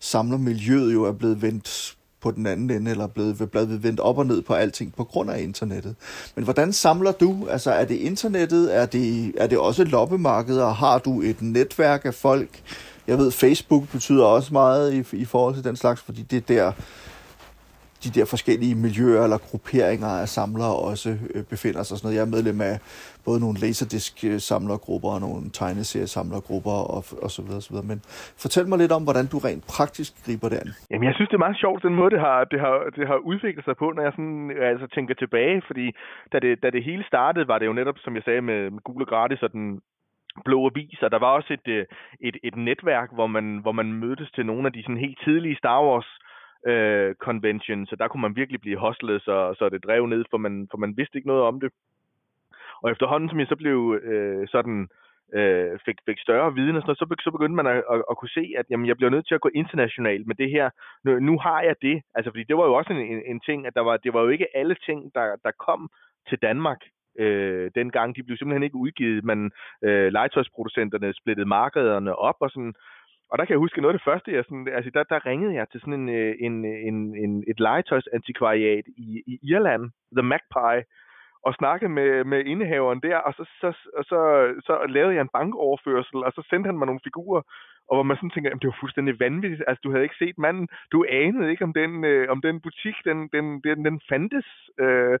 samlermiljøet jo er blevet vendt på den anden ende, eller blevet, blevet vendt op og ned på alting på grund af internettet. Men hvordan samler du? Altså er det internettet? Er det, er det også loppemarkeder? Har du et netværk af folk? Jeg ved, Facebook betyder også meget i, i forhold til den slags, fordi det er der, de der forskellige miljøer eller grupperinger af samlere også øh, befinder sig. Sådan noget. Jeg er medlem af både nogle laserdisk-samlergrupper og nogle tegneseriesamlergrupper og, og så videre, og så videre. Men fortæl mig lidt om, hvordan du rent praktisk griber det an. Jamen, jeg synes, det er meget sjovt, den måde, det har, det har, det har udviklet sig på, når jeg sådan, øh, altså, tænker tilbage. Fordi da det, da det hele startede, var det jo netop, som jeg sagde, med, med og Gratis og den blå avis, og der var også et, øh, et, et netværk, hvor man, hvor man mødtes til nogle af de sådan helt tidlige Star Wars øh, convention, så der kunne man virkelig blive hostlet, så, så det drev ned, for man, for man vidste ikke noget om det. Og efterhånden, som jeg så blev øh, sådan, øh, fik, fik større viden og sådan noget, så, så begyndte man at, at, at kunne se, at jamen, jeg bliver nødt til at gå internationalt med det her. Nu, nu har jeg det. Altså, fordi det var jo også en, en, en ting, at der var, det var jo ikke alle ting, der, der kom til Danmark øh, dengang. De blev simpelthen ikke udgivet, men øh, legetøjsproducenterne splittede markederne op og sådan, og der kan jeg huske noget af det første, jeg sådan, altså der, der ringede jeg til sådan en, øh, en, en, en et legetøjsantikvariat i, i Irland, The Magpie, og snakkede med, med indehaveren der, og så, så, og så, så lavede jeg en bankoverførsel, og så sendte han mig nogle figurer, og hvor man sådan tænker, at det var fuldstændig vanvittigt, altså du havde ikke set manden, du anede ikke om den, øh, om den butik, den, den, den, den fandtes, øh,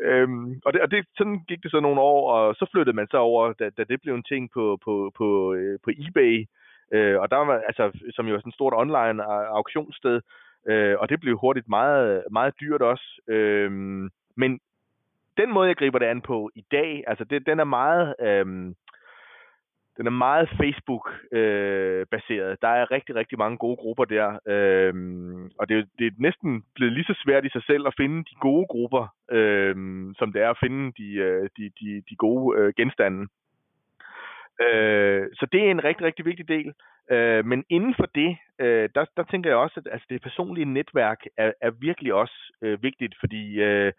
Øhm, og det, og det, sådan gik det så nogle år, og så flyttede man så over, da, da det blev en ting på, på, på, øh, på eBay, Øh, og der var, altså, som jo er sådan et stort online øh, auktionssted, øh, og det blev hurtigt meget, meget dyrt også. Øh, men den måde, jeg griber det an på i dag, altså det, den er meget... Øh, den er meget Facebook-baseret. Øh, der er rigtig, rigtig mange gode grupper der. Øh, og det, er, det er næsten blevet lige så svært i sig selv at finde de gode grupper, øh, som det er at finde de, øh, de, de, de gode øh, genstande. Øh, så det er en rigtig, rigtig vigtig del. Øh, men inden for det, øh, der, der tænker jeg også, at altså, det personlige netværk er, er virkelig også øh, vigtigt, fordi øh,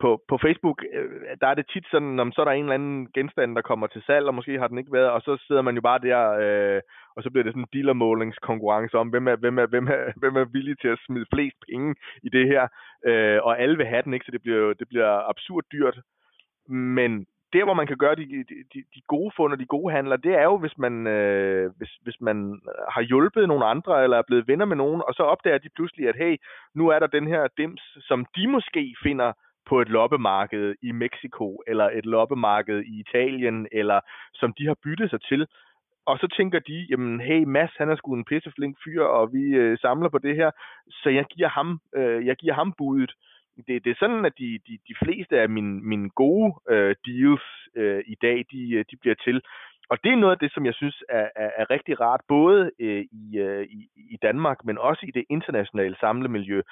på, på Facebook, øh, der er det tit sådan, om så er der en eller anden genstand, der kommer til salg, og måske har den ikke været, og så sidder man jo bare der, øh, og så bliver det sådan en dealermålingskonkurrence om, hvem er, hvem, er, hvem, er, hvem er villig til at smide flest penge i det her, øh, og alle vil have den, ikke? så det bliver, det bliver absurd dyrt. Men der, hvor man kan gøre de, de, de gode fund og de gode handler, det er jo, hvis man, øh, hvis, hvis man har hjulpet nogle andre, eller er blevet venner med nogen, og så opdager de pludselig, at hey, nu er der den her dims, som de måske finder på et loppemarked i Mexico, eller et loppemarked i Italien, eller som de har byttet sig til. Og så tænker de, jamen hey, Mads, han er sgu en pisseflink fyr, og vi øh, samler på det her, så jeg giver ham, øh, jeg giver ham budet det, det er sådan, at de, de, de fleste af mine, mine gode øh, deals øh, i dag, de, øh, de bliver til. Og det er noget af det, som jeg synes er, er, er rigtig rart, både øh, i, øh, i, i Danmark, men også i det internationale samlemiljø.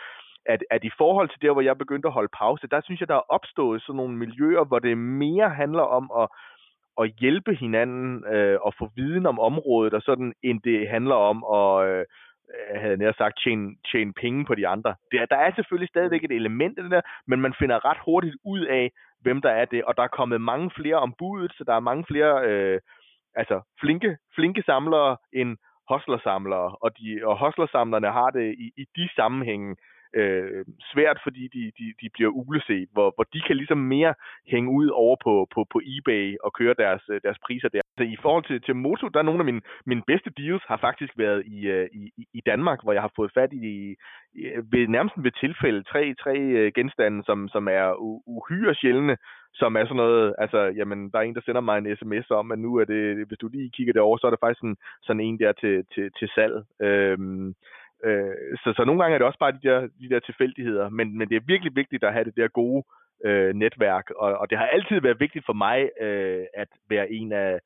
At, at i forhold til der, hvor jeg begyndte at holde pause, der synes jeg, der er opstået sådan nogle miljøer, hvor det mere handler om at, at hjælpe hinanden øh, og få viden om området, og sådan, end det handler om at, øh, øh havde nær sagt, tjene, tjene penge på de andre. Det, der er selvfølgelig stadigvæk et element i det der, men man finder ret hurtigt ud af, hvem der er det, og der er kommet mange flere om budet, så der er mange flere øh, altså flinke, flinke samlere end hostlersamlere, og, de, og hostlersamlerne har det i, i de sammenhænge øh, svært, fordi de, de, de bliver uleset, hvor, hvor de kan ligesom mere hænge ud over på, på, på eBay og køre deres, øh, deres priser der. Så i forhold til, til Moto, der er nogle af mine, mine bedste deals har faktisk været i, øh, i, i Danmark, hvor jeg har fået fat i, i ved, nærmest ved tilfælde tre, tre øh, genstande, som, som er uhyre sjældne, som er sådan noget, altså, jamen, der er en, der sender mig en sms om, at nu er det, hvis du lige kigger derover, så er det faktisk sådan, sådan en der til, til, til salg. Øhm, Øh, så, så nogle gange er det også bare de der, de der tilfældigheder, men, men det er virkelig vigtigt at have det der gode øh, netværk, og, og det har altid været vigtigt for mig øh, at være en af,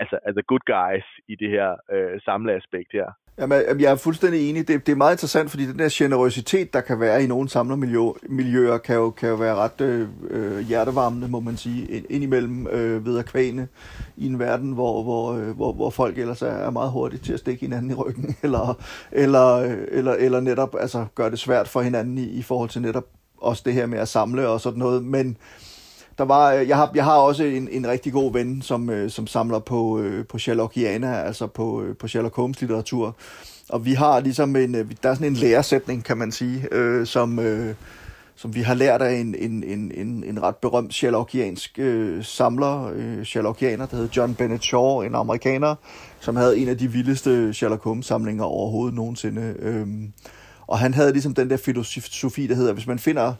altså, altså good guys i det her øh, samleaspekt her. Jamen, jeg er fuldstændig enig. Det, det er meget interessant, fordi den der generøsitet, der kan være i nogle samlermiljøer, kan jo, kan jo være ret øh, øh hjertevarmende, må man sige, indimellem øh, ved at kvæne i en verden, hvor, hvor, øh, hvor, hvor folk ellers er meget hurtige til at stikke hinanden i ryggen, [laughs] eller, eller, eller, eller netop altså, gør det svært for hinanden i, i forhold til netop også det her med at samle og sådan noget. Men der var, øh, jeg, har, jeg har også en, en rigtig god ven, som, øh, som samler på, øh, på Sherlockiana, altså på, på Sherlock Holmes litteratur. Og vi har ligesom en, der er sådan en læresætning, kan man sige, øh, som, øh, som vi har lært af en, en, en, en, en ret berømt Sherlockiansk øh, samler, øh, Sherlockianer, der hedder John Bennett Shaw, en amerikaner, som havde en af de vildeste Sherlock Holmes-samlinger overhovedet nogensinde. Øh, og han havde ligesom den der filosofi, der hedder, hvis man finder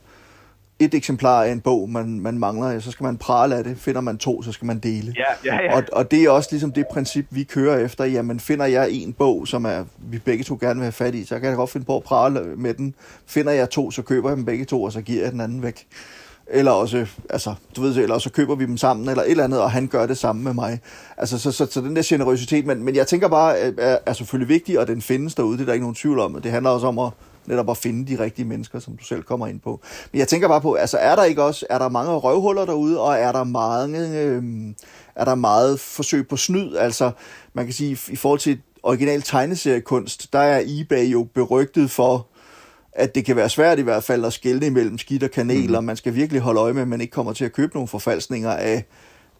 et eksemplar af en bog, man, man mangler, så skal man prale af det. Finder man to, så skal man dele. Ja, ja, ja. Og, og det er også ligesom det princip, vi kører efter. Jamen, finder jeg en bog, som er, vi begge to gerne vil have fat i, så kan jeg godt finde på at prale med den. Finder jeg to, så køber jeg dem begge to, og så giver jeg den anden væk. Eller også, altså, du ved, eller så køber vi dem sammen, eller et eller andet, og han gør det samme med mig. Altså, så, så, så den der generøsitet, men, men jeg tænker bare, er, er selvfølgelig vigtig, og den findes derude, det er der ikke nogen tvivl om. Det handler også om at netop at finde de rigtige mennesker, som du selv kommer ind på. Men jeg tænker bare på, altså er der ikke også, er der mange røvhuller derude, og er der mange, øh, er der meget forsøg på snyd? Altså, man kan sige, i forhold til original tegneseriekunst, der er eBay jo berygtet for, at det kan være svært i hvert fald at skælne imellem skidt og kanel, mm. og man skal virkelig holde øje med, at man ikke kommer til at købe nogle forfalskninger af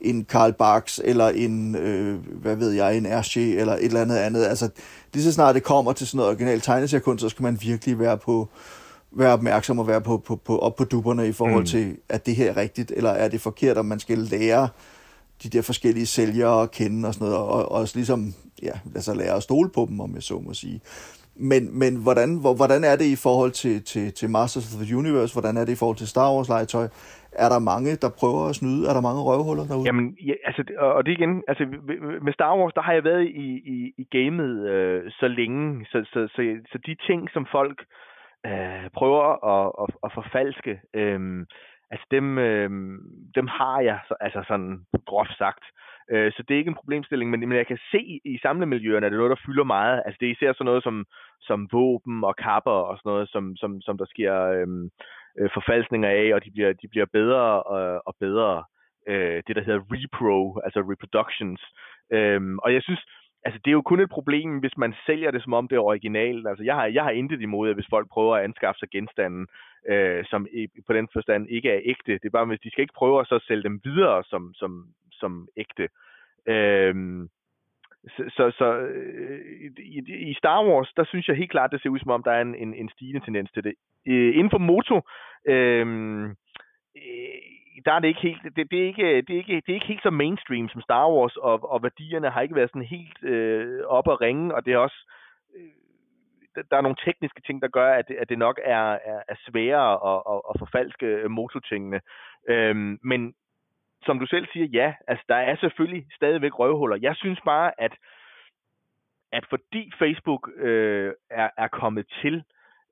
en Karl Barks, eller en, øh, hvad ved jeg, en Hergé, eller et eller andet andet. Altså, lige så snart det kommer til sådan noget original tegneseriekunst, så skal man virkelig være på være opmærksom og være på, på, på, op på duberne i forhold mm. til, at det her er rigtigt, eller er det forkert, om man skal lære de der forskellige sælgere at kende og sådan noget, og, og også ligesom, ja, sig lære at stole på dem, om jeg så må sige. Men, men hvordan, hvordan er det i forhold til, til, til Masters of the Universe? Hvordan er det i forhold til Star Wars legetøj? Er der mange, der prøver at snyde? Er der mange røvhuller derude? Jamen, ja, altså, og det igen, altså med Star Wars, der har jeg været i, i, i gamet øh, så længe, så, så, så, så de ting, som folk øh, prøver at, at, at forfalske, øh, altså dem, øh, dem har jeg altså sådan groft sagt. Øh, så det er ikke en problemstilling, men, men jeg kan se i samlemiljøerne, at det er noget, der fylder meget. Altså det er især sådan noget som, som våben og kapper og sådan noget, som, som, som der sker øh, øh, forfalskninger af, og de bliver, de bliver bedre og, og bedre. Øh, det, der hedder repro, altså reproductions. Øh, og jeg synes, altså det er jo kun et problem, hvis man sælger det som om det er originalt. Altså jeg har, jeg har intet imod, at hvis folk prøver at anskaffe sig genstanden, øh, som i, på den forstand ikke er ægte. Det er bare, hvis de skal ikke prøve at så sælge dem videre som, som, som ægte. Øh, så, så, så øh, i, i Star Wars, der synes jeg helt klart, det ser ud som om, der er en, en, en stigende tendens til det. Øh, inden for moto, øh, øh, der er det ikke helt, det, det, er ikke, det, er ikke, det er ikke helt så mainstream som Star Wars, og, og værdierne har ikke været sådan helt øh, op at ringe, og det er også, øh, der er nogle tekniske ting, der gør, at det, at det nok er, er, er sværere at, at, at forfalske mototingene. Øh, men som du selv siger, ja, altså der er selvfølgelig stadigvæk røvhuller. Jeg synes bare, at, at fordi Facebook øh, er, er kommet til,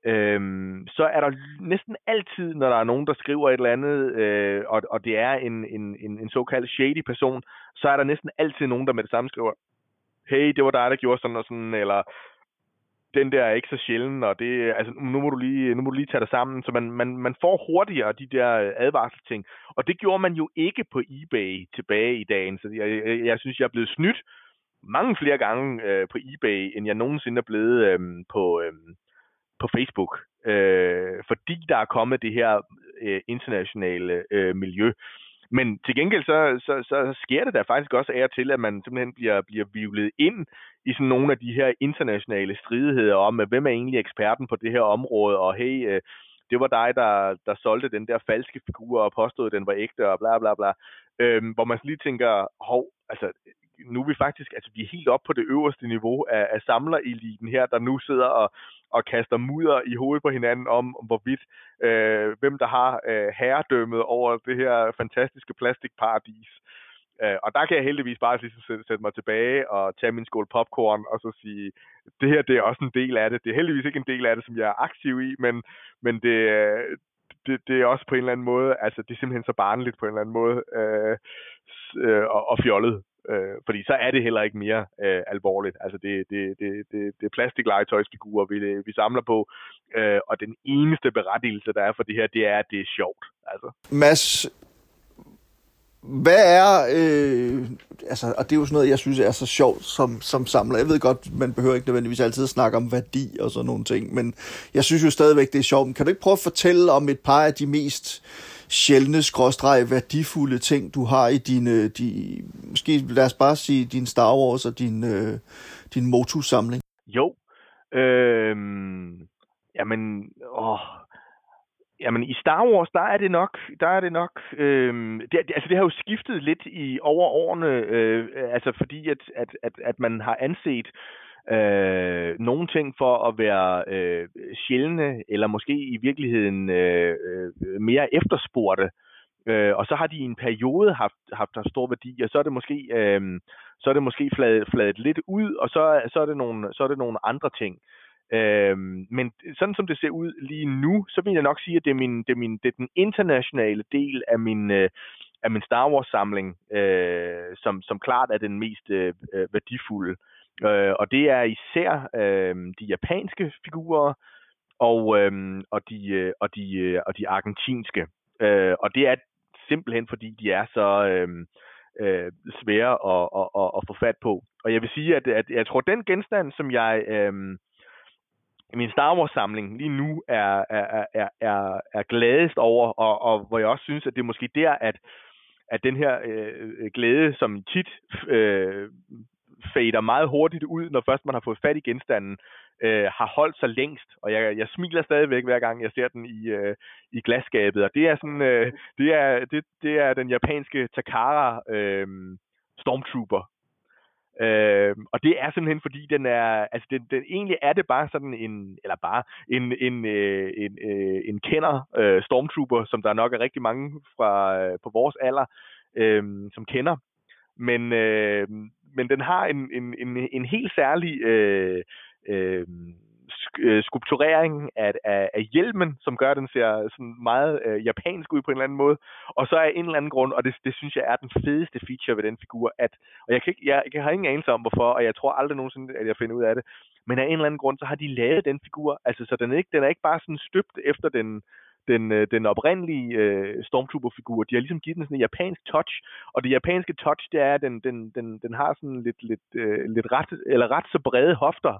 øhm, så er der næsten altid, når der er nogen, der skriver et eller andet, øh, og, og det er en, en, en, en såkaldt shady person, så er der næsten altid nogen, der med det samme skriver, hey, det var dig, der gjorde sådan og sådan, eller den der er ikke så sjælden, og det, altså, nu, må du lige, nu må du lige tage dig sammen. Så man, man, man får hurtigere de der advarselsting. Og det gjorde man jo ikke på eBay tilbage i dagen. Så jeg, jeg, jeg synes, jeg er blevet snydt mange flere gange øh, på eBay, end jeg nogensinde er blevet øh, på, øh, på Facebook. Øh, fordi der er kommet det her øh, internationale øh, miljø. Men til gengæld så, så, så sker det der faktisk også af og til, at man simpelthen bliver, bliver vivlet ind i sådan nogle af de her internationale stridigheder om, hvem er egentlig eksperten på det her område, og hey, øh, det var dig, der, der solgte den der falske figur og påstod, at den var ægte, og bla bla bla. Øhm, hvor man lige tænker, hov, altså, nu er vi faktisk, altså vi er helt op på det øverste niveau af, af samlereliten her, der nu sidder og, og kaster mudder i hovedet på hinanden om, hvorvidt, øh, hvem der har øh, herredømmet over det her fantastiske plastikparadis. Øh, og der kan jeg heldigvis bare ligesom sætte, sætte mig tilbage og tage min skål popcorn og så sige, det her det er også en del af det. Det er heldigvis ikke en del af det, som jeg er aktiv i, men, men det, det, det er også på en eller anden måde, altså det er simpelthen så barnligt på en eller anden måde øh, øh, og, og fjollet. Øh, fordi så er det heller ikke mere øh, alvorligt. Altså det, det, det, det, det er plastiklegetøjsfigurer, vi, vi samler på, øh, og den eneste berettigelse, der er for det her, det er, at det er sjovt. Altså. Mads, hvad er, øh, altså, og det er jo sådan noget, jeg synes er så sjovt som, som samler. Jeg ved godt, man behøver ikke nødvendigvis altid at snakke om værdi og sådan nogle ting, men jeg synes jo stadigvæk, det er sjovt. Men kan du ikke prøve at fortælle om et par af de mest sjældne, skråstreg, værdifulde ting, du har i dine, øh, de, måske lad os bare sige, din Star Wars og din, øh, din Motu-samling? Jo, øh, jamen, åh, Jamen i Star Wars, der er det nok, der er det nok, øh, det, altså det har jo skiftet lidt i over årene, øh, altså fordi at, at, at, at man har anset øh, nogle ting for at være øh, sjældne, eller måske i virkeligheden øh, øh, mere efterspurgte. Øh, og så har de i en periode haft, haft, haft stor værdi, og så er det måske, øh, så er det måske fladet, fladet lidt ud, og så, så, er det nogle, så er det nogle andre ting. Øh, men sådan som det ser ud lige nu, så vil jeg nok sige, at det er, min, det er, min, det er den internationale del af min, øh, af min Star Wars-samling, øh, som, som klart er den mest øh, øh værdifulde. Øh, Øh, og det er især øh, de japanske figurer og, øh, og, de, øh, og, de, øh, og de argentinske. Øh, og det er simpelthen fordi, de er så øh, øh, svære at, at, at, at få fat på. Og jeg vil sige, at, at jeg tror, den genstand, som jeg... Øh, min Star Wars samling lige nu er, er, er, er, er gladest over, og, og hvor jeg også synes, at det er måske der, at, at den her øh, glæde, som tit øh, fader meget hurtigt ud, når først man har fået fat i genstanden, øh, har holdt sig længst. Og jeg, jeg smiler stadigvæk hver gang, jeg ser den i, øh, i glasskabet. Og det er sådan, øh, det er, det, det er den japanske Takara øh, Stormtrooper, Øh, og det er simpelthen fordi den er, altså den, den, egentlig er det bare sådan en, eller bare en, en, øh, en, øh, en kender øh, stormtrooper, som der nok er rigtig mange fra øh, på vores alder, øh, som kender. Men, øh, men den har en, en, en, en helt særlig øh, øh, øh, skulpturering af, af, af hjelmen, som gør, at den ser sådan meget øh, japansk ud på en eller anden måde. Og så er en eller anden grund, og det, det synes jeg er den fedeste feature ved den figur, at, og jeg, kan ikke, jeg, jeg har ingen anelse om hvorfor, og jeg tror aldrig nogensinde, at jeg finder ud af det, men af en eller anden grund, så har de lavet den figur, altså så den er ikke, den er ikke bare sådan støbt efter den, den, øh, den oprindelige øh, Stormtrooper-figur. De har ligesom givet den sådan en japansk touch, og det japanske touch, det er, at den, den, den, den har sådan lidt, lidt, øh, lidt ret, eller ret så brede hofter,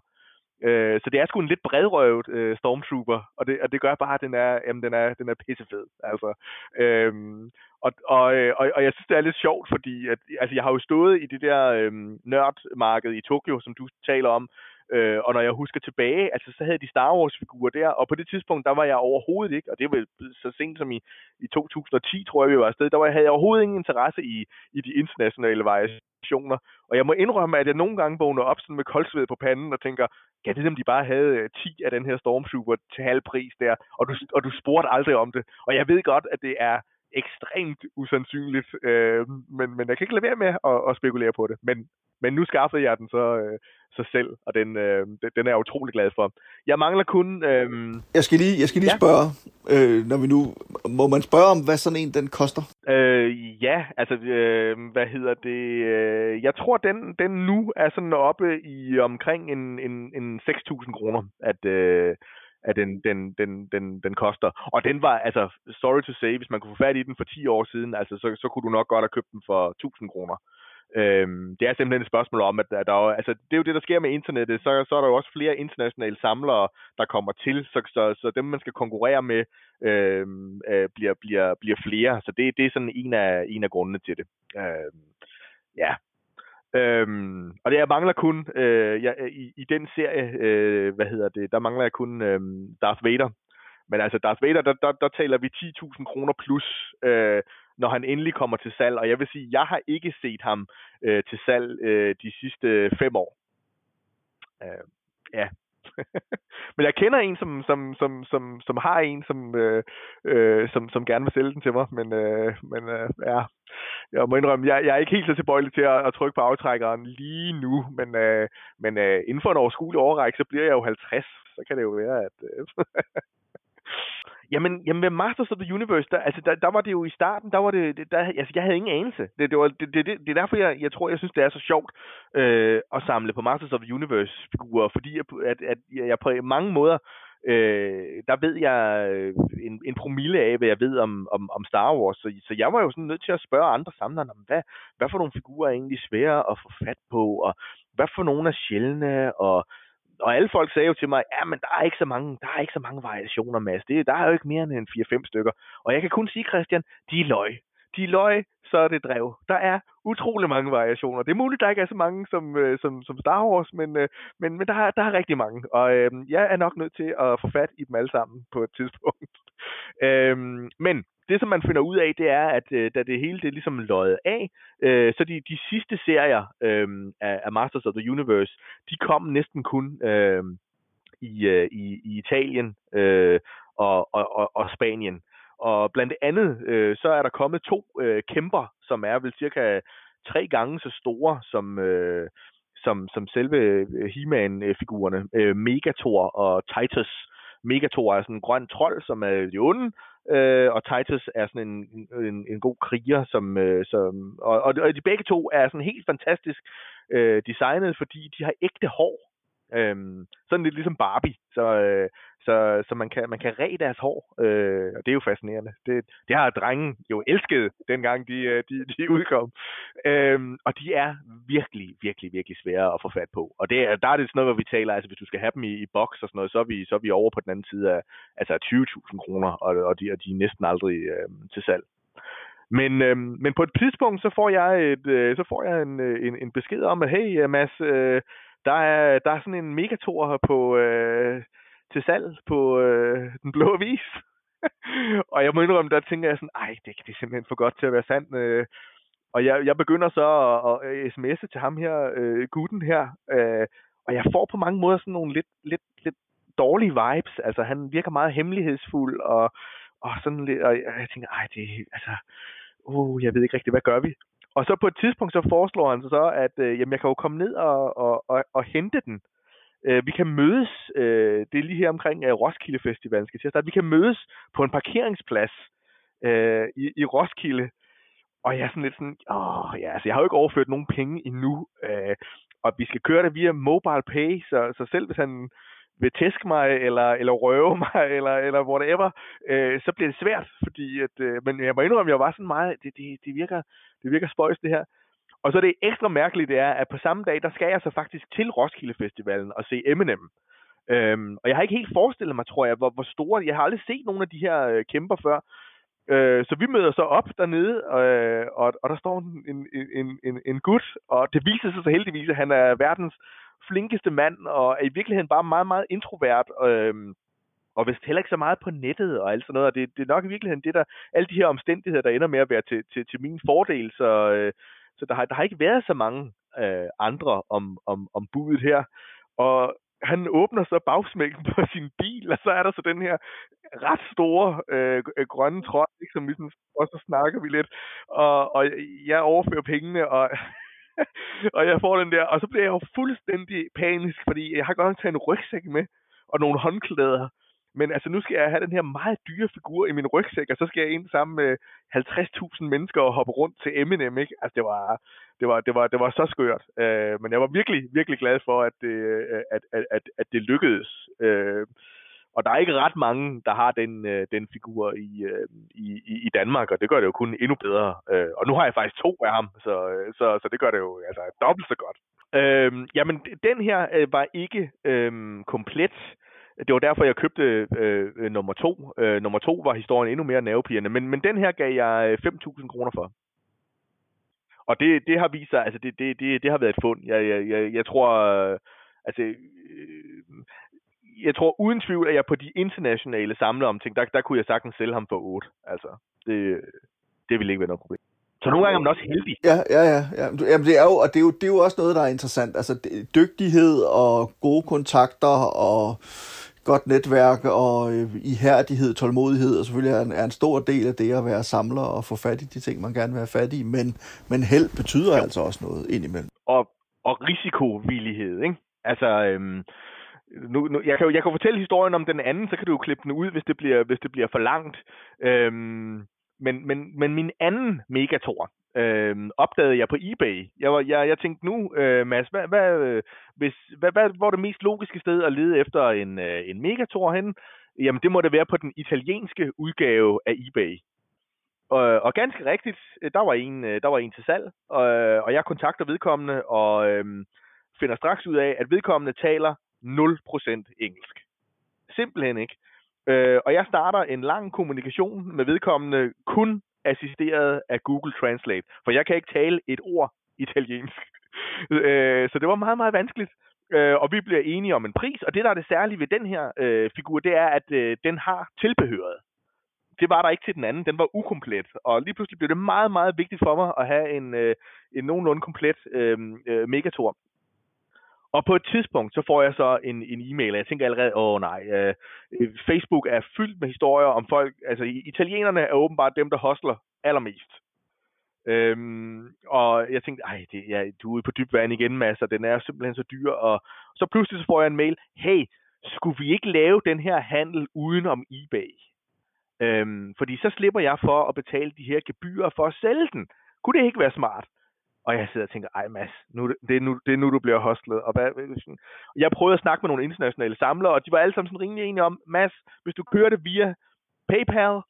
Øh, så det er sgu en lidt bredrøvet øh, Stormtrooper, og det, og det gør bare, at den er, jamen, den er, den er pissefed. Altså. Øhm, og, og, øh, og, og jeg synes, det er lidt sjovt, fordi at, altså, jeg har jo stået i det der øhm, nørdmarked i Tokyo, som du taler om, Øh, og når jeg husker tilbage, altså så havde de Star Wars-figurer der, og på det tidspunkt, der var jeg overhovedet ikke, og det var så sent som i, i 2010, tror jeg, vi var afsted, der var, havde jeg overhovedet ingen interesse i, i de internationale variationer. Og jeg må indrømme, at jeg nogle gange vågner op sådan med koldsved på panden og tænker, kan det dem, de bare havde øh, 10 af den her Stormtrooper til halv pris der, og du, og du spurgte aldrig om det. Og jeg ved godt, at det er ekstremt usandsynligt, øh, men, men jeg kan ikke lade være med at, at spekulere på det. Men, men nu skaffede jeg den så, øh, sig selv, og den, øh, den er jeg utrolig glad for. Jeg mangler kun... Øh... Jeg skal lige, jeg skal lige ja. spørge, øh, når vi nu... Må man spørge om, hvad sådan en den koster? Øh, ja, altså, øh, hvad hedder det? Øh, jeg tror, den, den nu er sådan oppe i omkring en, en, en 6.000 kroner, at... Øh, at den, den, den, den, den koster. Og den var, altså, sorry to say, hvis man kunne få fat i den for 10 år siden, altså, så, så kunne du nok godt have købt den for 1000 kroner. Øhm, det er simpelthen et spørgsmål om, at der, der altså, det er jo det, der sker med internettet. Så, så er der jo også flere internationale samlere, der kommer til, så, så, så dem, man skal konkurrere med, øhm, øh, bliver, bliver, bliver flere. Så det, det er sådan en af, en af grundene til det. Øhm, ja, Øhm, og det jeg mangler kun øh, jeg, i, i den serie, øh, hvad hedder det, der mangler jeg kun øh, Darth Vader. Men altså Darth Vader, der, der, der taler vi 10.000 kroner plus. Øh, når han endelig kommer til salg. Og jeg vil sige, jeg har ikke set ham øh, til salg øh, de sidste fem år. Øh, ja. [laughs] Men jeg kender en, som, som, som, som, som har en, som, øh, øh, som, som gerne vil sælge den til mig. Men, øh, men øh, ja, jeg må indrømme, jeg, jeg er ikke helt så tilbøjelig til at, at trykke på aftrækkeren lige nu. Men, øh, men øh, inden for en overskuelig overrække, så bliver jeg jo 50. Så kan det jo være, at... Øh, [laughs] Jamen, jamen med Masters of the Universe, der, altså, der, der var det jo i starten, der var det, der, altså, jeg havde ingen anelse. Det, det, var, det, det, det er derfor, jeg, jeg tror, jeg synes, det er så sjovt øh, at samle på Masters of the Universe-figurer, fordi jeg, at, at jeg på mange måder, øh, der ved jeg øh, en, en promille af, hvad jeg ved om, om, om Star Wars. Så, så jeg var jo sådan nødt til at spørge andre samlere, hvad, hvad for nogle figurer er egentlig svære at få fat på, og hvad for nogle er sjældne, og og alle folk sagde jo til mig, ja, men der er ikke så mange, der er ikke så mange variationer, Mads. Det, der er jo ikke mere end 4-5 stykker. Og jeg kan kun sige, Christian, de er løg. De er løg, så er det drev. Der er utrolig mange variationer. Det er muligt, der ikke er så mange som, øh, som, som Star Wars, men, øh, men, men der, er, der er rigtig mange. Og øh, jeg er nok nødt til at få fat i dem alle sammen på et tidspunkt. [laughs] øh, men det, som man finder ud af, det er, at øh, da det hele det er ligesom løjet af, øh, så de, de sidste serier øh, af, af Masters of the Universe, de kom næsten kun øh, i, øh, i, i Italien øh, og, og, og, og Spanien. Og blandt andet, øh, så er der kommet to øh, kæmper, som er vel cirka tre gange så store som, øh, som, som selve øh, He-Man-figurerne, øh, Megator og Titus. Megator er sådan en grøn trold, som er de onde, øh, og Titus er sådan en, en, en god kriger, som, øh, som og, og, og de begge to er sådan helt fantastisk øh, designet, fordi de har ægte hår. Øhm, sådan lidt ligesom Barbie, så, øh, så, så man kan, man kan ræde deres hår, øh, og det er jo fascinerende. Det, det har drengen jo elsket, dengang de, øh, de, de udkom. Øhm, og de er virkelig, virkelig, virkelig svære at få fat på. Og det, der er det sådan noget, hvor vi taler, altså hvis du skal have dem i, i boks og sådan noget, så er vi, så er vi over på den anden side af altså 20.000 kroner, og, og, de, og de er næsten aldrig øh, til salg. Men, øh, men på et tidspunkt, så får jeg, et, øh, så får jeg en, øh, en, en besked om, at hey Mads, øh, der, er, der er sådan en megator her på, øh, til salg på øh, den blå avis. [laughs] og jeg må indrømme, der tænker jeg sådan, ej, det, det er simpelthen for godt til at være sandt. Øh. Og jeg, jeg begynder så at, at sms'e til ham her, øh, gutten her, øh, og jeg får på mange måder sådan nogle lidt, lidt, lidt dårlige vibes. Altså, han virker meget hemmelighedsfuld, og, og sådan lidt, og jeg tænker, ej, det altså, uh, jeg ved ikke rigtig, hvad gør vi? Og så på et tidspunkt, så foreslår han så, at øh, jamen, jeg kan jo komme ned og, og, og, og hente den. Øh, vi kan mødes, øh, det er lige her omkring øh, Roskilde Festival, skal jeg starte. Vi kan mødes på en parkeringsplads øh, i, i Roskilde. Og jeg er sådan lidt sådan, åh ja, altså jeg har jo ikke overført nogen penge endnu. Øh, og vi skal køre det via mobile pay, så, så selv hvis han vil tæske mig, eller, eller røve [laughs] mig, eller, eller whatever, øh, så bliver det svært, fordi at, øh, men jeg må indrømme, at jeg var sådan meget, det, det, det, virker, det virker spøjs det her. Og så det ekstra mærkeligt, det er, at på samme dag, der skal jeg så faktisk til Roskilde Festivalen og se Eminem. Øhm, og jeg har ikke helt forestillet mig, tror jeg, hvor, hvor store... Jeg har aldrig set nogen af de her øh, kæmper før. Øh, så vi møder så op dernede, øh, og, og der står en, en, en, en, en gut, og det viser sig så heldigvis, at han er verdens flinkeste mand, og er i virkeligheden bare meget, meget introvert. Øh, og vist heller ikke så meget på nettet og alt sådan noget. Og det, det er nok i virkeligheden det, der alle de her omstændigheder, der ender med at være til, til, til min fordel. Så, øh, så der har, der har ikke været så mange øh, andre om, om, om budet her. Og han åbner så bagsmækken på [laughs] sin bil, og så er der så den her ret store øh, øh grønne tråd, som ligesom, og så snakker vi lidt, og, og jeg overfører pengene, og, [laughs] og jeg får den der, og så bliver jeg jo fuldstændig panisk, fordi jeg har godt nok taget en rygsæk med, og nogle håndklæder, men altså, nu skal jeg have den her meget dyre figur i min rygsæk, og så skal jeg ind sammen med 50.000 mennesker og hoppe rundt til Eminem, ikke? Altså, det var, det var, det var, det var så skørt. Øh, men jeg var virkelig, virkelig glad for, at det, øh, at, at, at, at det lykkedes. Øh, og der er ikke ret mange, der har den, øh, den figur i, øh, i, i Danmark, og det gør det jo kun endnu bedre. Øh, og nu har jeg faktisk to af ham, så, øh, så, så det gør det jo altså, dobbelt så godt. Øh, jamen, den her øh, var ikke øh, komplet. Det var derfor, jeg købte øh, nummer to. Øh, nummer to var historien endnu mere nervepirrende, men, men den her gav jeg øh, 5.000 kroner for. Og det, det har vist sig, altså det, det, det, det har været et fund. Jeg, jeg, jeg, jeg tror, øh, altså, jeg tror uden tvivl, at jeg på de internationale samleomting, der, der kunne jeg sagtens sælge ham for 8. Altså, det, det ville ikke være noget problem. Så nogle gange er man også heldig. Ja, ja, ja. ja. Jamen, det er jo, og det er, jo, det er jo også noget, der er interessant. Altså, dygtighed og gode kontakter og godt netværk og øh, ihærdighed, tålmodighed, og selvfølgelig er en, er en stor del af det at være samler og få fat i de ting, man gerne vil have fat i, men, men held betyder jo. altså også noget indimellem. Og, og risikovillighed, ikke? Altså, øhm, nu, nu, jeg, kan, jeg kan fortælle historien om den anden, så kan du jo klippe den ud, hvis det bliver, hvis det bliver for langt. Øhm, men, men, men min anden Megator øh, opdagede jeg på eBay. Jeg, var, jeg, jeg tænkte nu, øh, Mads, hvad, hvad, øh, hvis, hvad, hvad, hvor er det mest logiske sted at lede efter en, øh, en Megator hen? Jamen, det må det være på den italienske udgave af eBay. Og, og ganske rigtigt, øh, der var en, øh, der var en til salg, og, og jeg kontakter vedkommende og øh, finder straks ud af, at vedkommende taler 0% engelsk. Simpelthen ikke. Øh, og jeg starter en lang kommunikation med vedkommende kun assisteret af Google Translate, for jeg kan ikke tale et ord italiensk. [laughs] øh, så det var meget, meget vanskeligt. Øh, og vi bliver enige om en pris, og det, der er det særlige ved den her øh, figur, det er, at øh, den har tilbehøret. Det var der ikke til den anden, den var ukomplet. Og lige pludselig blev det meget, meget vigtigt for mig at have en, øh, en nogenlunde komplet øh, øh, Megator. Og på et tidspunkt, så får jeg så en, en e-mail, og jeg tænker allerede, åh nej, øh, øh Facebook er fyldt med historier om folk, altså italienerne er åbenbart dem, der hostler allermest. Øhm, og jeg tænkte, ej, det, ja, du er ude på dyb vand igen, Mads, og den er simpelthen så dyr. Og så pludselig så får jeg en mail, hey, skulle vi ikke lave den her handel uden om eBay? Øhm, fordi så slipper jeg for at betale de her gebyrer for at sælge den. Kunne det ikke være smart? Og jeg sidder og tænker, ej Mads, nu, det, er nu, det er nu, du bliver hostlet. Og hvad, jeg prøvede at snakke med nogle internationale samlere, og de var alle sammen sådan rimelig enige om, Mads, hvis du kører det via PayPal,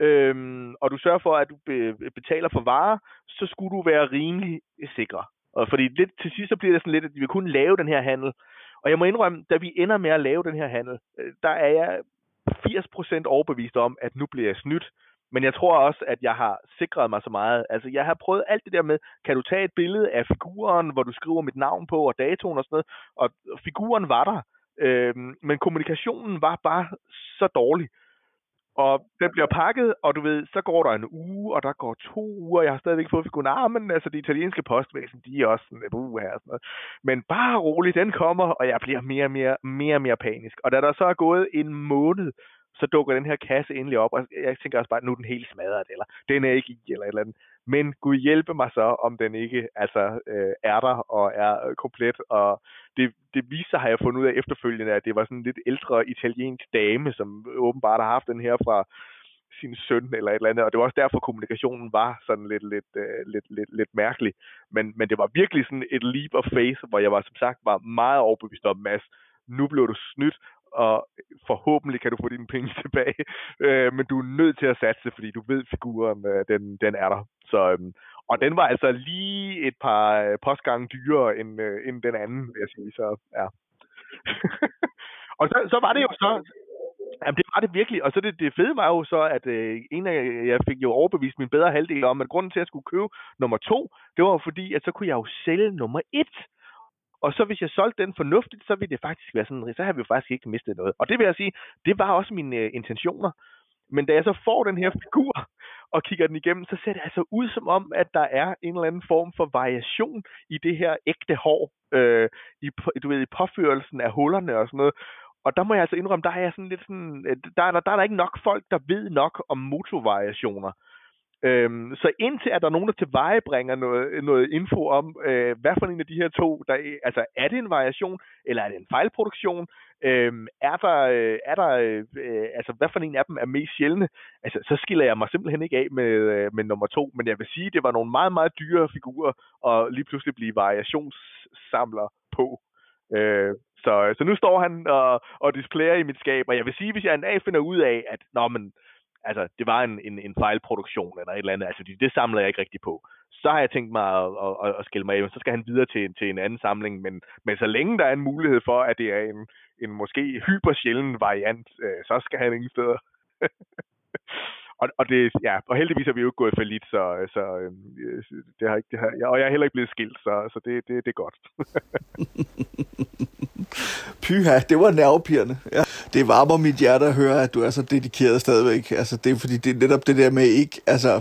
øhm, og du sørger for, at du be, betaler for varer, så skulle du være rimelig sikker. Og fordi lidt, til sidst så bliver det sådan lidt, at vi vil kun lave den her handel. Og jeg må indrømme, da vi ender med at lave den her handel, øh, der er jeg 80% overbevist om, at nu bliver jeg snydt. Men jeg tror også, at jeg har sikret mig så meget. Altså, jeg har prøvet alt det der med, kan du tage et billede af figuren, hvor du skriver mit navn på, og datoen og sådan noget, og figuren var der. Øh, men kommunikationen var bare så dårlig. Og den bliver pakket, og du ved, så går der en uge, og der går to uger, jeg har stadigvæk fået figuren. Ah, men altså, det italienske postvæsen, de er også sådan, uh, her, sådan noget. Men bare roligt, den kommer, og jeg bliver mere og mere, mere, mere panisk. Og da der så er gået en måned, så dukker den her kasse endelig op, og jeg tænker også bare, nu er den helt smadret, eller den er ikke i, eller et eller andet. Men Gud hjælpe mig så, om den ikke altså, øh, er der og er øh, komplet. Og det, det viser har jeg fundet ud af efterfølgende, at det var sådan en lidt ældre italiensk dame, som åbenbart har haft den her fra sin søn eller et eller andet, og det var også derfor, kommunikationen var sådan lidt, lidt, øh, lidt, lidt, lidt mærkelig. Men, men det var virkelig sådan et leap of faith, hvor jeg var som sagt var meget overbevist om, Mads, nu blev du snydt, og forhåbentlig kan du få dine penge [laughs] tilbage. Øh, men du er nødt til at satse, fordi du ved, figuren øh, den, den er der. Så, øh, og den var altså lige et par øh, postgange dyrere end, øh, end den anden, vil jeg sige. Så, ja. [laughs] og så, så var det jo så, Jamen, det var det virkelig. Og så det, det fede var jo så, at øh, en af, jeg fik jo overbevist min bedre halvdel om, at grunden til, at jeg skulle købe nummer to, det var fordi, at så kunne jeg jo sælge nummer et. Og så hvis jeg solgte den fornuftigt, så ville det faktisk være sådan, så har vi jo faktisk ikke mistet noget. Og det vil jeg sige, det var også mine øh, intentioner. Men da jeg så får den her figur og kigger den igennem, så ser det altså ud som om, at der er en eller anden form for variation i det her ægte hår, øh, i, du ved, i påførelsen af hullerne og sådan noget. Og der må jeg altså indrømme, der er jeg sådan lidt sådan, øh, der, der, der er der ikke nok folk, der ved nok om motorvariationer. Øhm, så indtil at der er nogen, der tilvejebringer noget, noget info om, øh, hvad for en af de her to, der, altså er det en variation, eller er det en fejlproduktion, øhm, er der, øh, er der øh, altså hvad for en af dem er mest sjældne, altså så skiller jeg mig simpelthen ikke af med, øh, med nummer to, men jeg vil sige, det var nogle meget, meget dyre figurer, og lige pludselig blive variationssamler på. Øh, så, så nu står han og, og displayer i mit skab, og jeg vil sige, hvis jeg en dag finder ud af, at nå, men, altså, det var en, en, en fejlproduktion eller et eller andet, altså det, det samler jeg ikke rigtig på. Så har jeg tænkt mig at, at, at skille mig af, så skal han videre til, til en anden samling, men, men så længe der er en mulighed for, at det er en, en måske hypersjælden variant, øh, så skal han ingen steder. [laughs] og, og, det, ja, og heldigvis er vi jo ikke gået for lidt, så, så øhm, øh, det har ikke, det har, og jeg er heller ikke blevet skilt, så, så det, det, det er godt. [laughs] Pyha, det var nervepirrende. Ja. Det varmer mit hjerte at høre, at du er så dedikeret stadigvæk. Altså, det er fordi, det er netop det der med ikke, altså,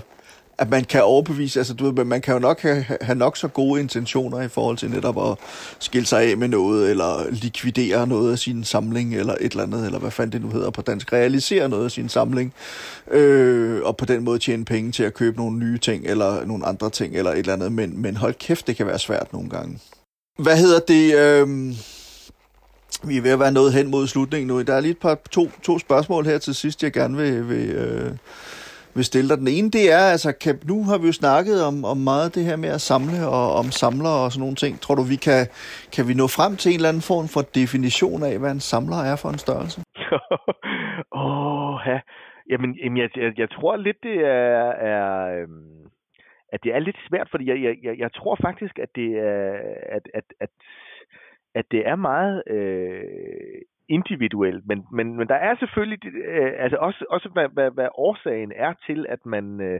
at man kan overbevise, altså du ved, man kan jo nok have, have nok så gode intentioner i forhold til netop at skille sig af med noget, eller likvidere noget af sin samling, eller et eller andet, eller hvad fanden det nu hedder på dansk, realisere noget af sin samling, øh, og på den måde tjene penge til at købe nogle nye ting, eller nogle andre ting, eller et eller andet, men, men hold kæft, det kan være svært nogle gange. Hvad hedder det, øh Vi er ved at være nået hen mod slutningen nu. Der er lige et par, to, to spørgsmål her til sidst, jeg gerne vil, vil, øh, vil stille dig. Den ene, det er, altså, kan, nu har vi jo snakket om, om meget det her med at samle og om samler og sådan nogle ting. Tror du, vi kan, kan vi nå frem til en eller anden form for definition af, hvad en samler er for en størrelse? [laughs] Åh, oh, ja. Jamen, jamen jeg, jeg, jeg tror lidt, det er, er øhm, at det er lidt svært, fordi jeg, jeg, jeg tror faktisk, at det er, at, at, at, at det er meget øh, individuelt, men, men, men der er selvfølgelig øh, altså også, også hvad, hvad, hvad årsagen er til, at man øh,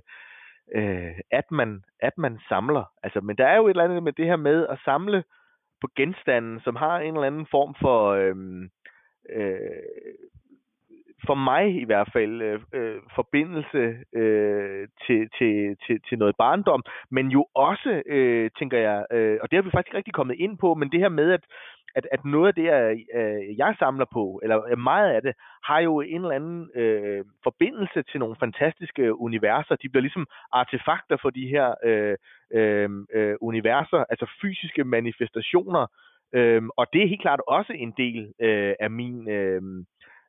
øh, at man at man samler. Altså, men der er jo et eller andet med det her med at samle på genstanden, som har en eller anden form for øh, øh, for mig i hvert fald øh, øh, forbindelse øh, til, til, til, til noget barndom, men jo også, øh, tænker jeg, øh, og det har vi faktisk ikke rigtig kommet ind på, men det her med, at, at, at noget af det, jeg, øh, jeg samler på, eller øh, meget af det, har jo en eller anden øh, forbindelse til nogle fantastiske universer. De bliver ligesom artefakter for de her øh, øh, øh universer, altså fysiske manifestationer, øh, og det er helt klart også en del øh, af min... Øh,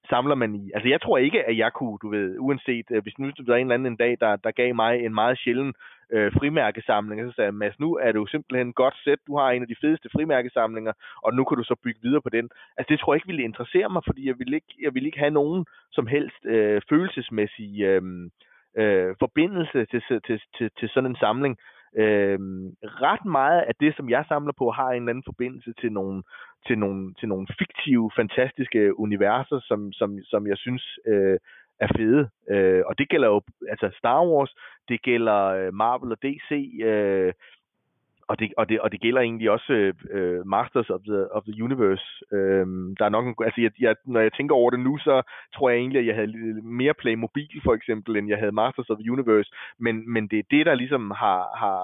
samler man i. Altså jeg tror ikke, at jeg kunne, du ved, uanset, øh, hvis nu der er en eller anden en dag, der, der gav mig en meget sjælden øh, frimærkesamling, så sagde jeg, Mads, nu er du simpelthen godt sæt, du har en af de fedeste frimærkesamlinger, og nu kan du så bygge videre på den. Altså det tror jeg ikke ville interessere mig, fordi jeg ville ikke, jeg ville ikke have nogen som helst øh, følelsesmæssig øh, øh, forbindelse til, til, til, til sådan en samling. Øh, Øhm, ret meget af det, som jeg samler på, har en eller anden forbindelse til nogle, til nogle, til nogle fiktive, fantastiske universer, som, som, som jeg synes øh, er fede. Øh, og det gælder jo altså Star Wars, det gælder øh, Marvel og DC, øh, og det, og, det, og det gælder egentlig også øh, Masters of the, of the Universe. Øh, der er nok en, altså jeg, jeg, når jeg tænker over det nu, så tror jeg egentlig, at jeg havde mere Playmobil for eksempel, end jeg havde Masters of the Universe. Men, men det er det, der ligesom har, har,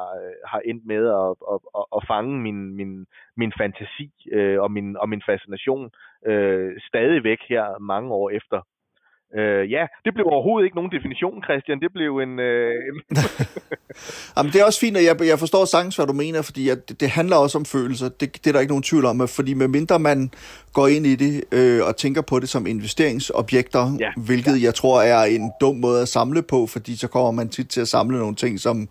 har endt med at, at, at, at fange min, min, min fantasi øh, og, min, og min fascination øh, stadigvæk her mange år efter. Øh, ja, det blev overhovedet ikke nogen definition, Christian. Det blev en... Øh, [laughs] Jamen, det er også fint, og jeg, jeg forstår sagtens, hvad du mener, fordi at det, det handler også om følelser. Det, det er der ikke nogen tvivl om, fordi medmindre man går ind i det øh, og tænker på det som investeringsobjekter, ja. hvilket ja. jeg tror er en dum måde at samle på, fordi så kommer man tit til at samle nogle ting, som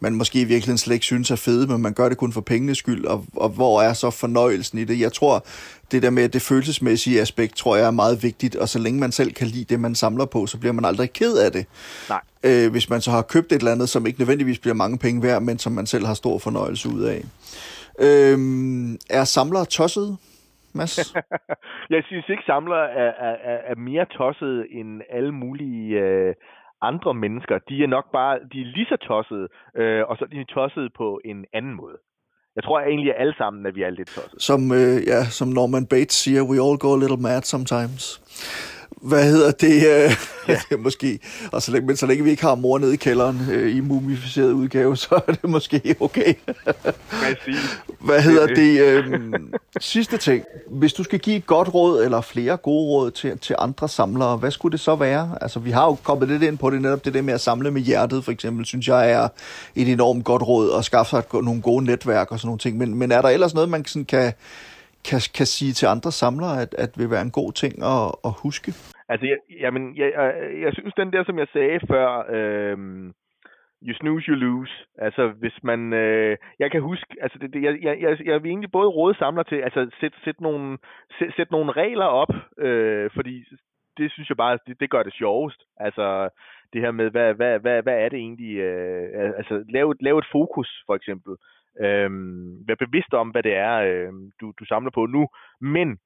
man måske i virkeligheden slet ikke synes er fede, men man gør det kun for pengenes skyld, og, og hvor er så fornøjelsen i det? Jeg tror, det der med det følelsesmæssige aspekt, tror jeg er meget vigtigt, og så længe man selv kan lide det, man samler på, så bliver man aldrig ked af det. Nej. Øh, hvis man så har købt et eller andet, som ikke nødvendigvis bliver mange penge værd, men som man selv har stor fornøjelse ud af. Øh, er samlere tosset? Mads? [laughs] jeg synes ikke, samlere er, er, er mere tosset end alle mulige øh, andre mennesker. De er nok bare, de er lige så tossede, øh, og så er de tossede på en anden måde. Jeg tror egentlig, at alle sammen, at vi er lidt tosset. Som, øh, ja, som Norman Bates siger, we all go a little mad sometimes hvad hedder det, øh, ja. [laughs] det måske, og så længe, men så længe vi ikke har mor nede i kælderen øh, i mumificeret udgave, [laughs] så er det måske okay. hvad hedder det, øh, sidste ting, hvis du skal give et godt råd, eller flere gode råd til, til andre samlere, hvad skulle det så være? Altså, vi har jo kommet lidt ind på det, netop det der med at samle med hjertet, for eksempel, synes jeg er et enormt godt råd, at skaffe sig nogle gode netværk og sådan nogle ting, men, men er der ellers noget, man sådan kan kan, kan sige til andre samlere, at, at vil være en god ting at, at huske? Altså, jeg, jamen, jeg, jeg, jeg synes, den der, som jeg sagde før, øh, you snooze, you lose. Altså, hvis man... Øh, jeg kan huske... Altså, det, det, jeg, jeg, jeg, jeg vil egentlig både råde samler til, altså, sæt, sæt nogle, sæt, sæt nogle regler op, øh, fordi det synes jeg bare, det, det gør det sjovest. Altså, det her med, hvad, hvad, hvad, hvad er det egentlig? Øh, altså, lave, lave et fokus, for eksempel. Øh, vær bevidst om, hvad det er, øh, du, du samler på nu, men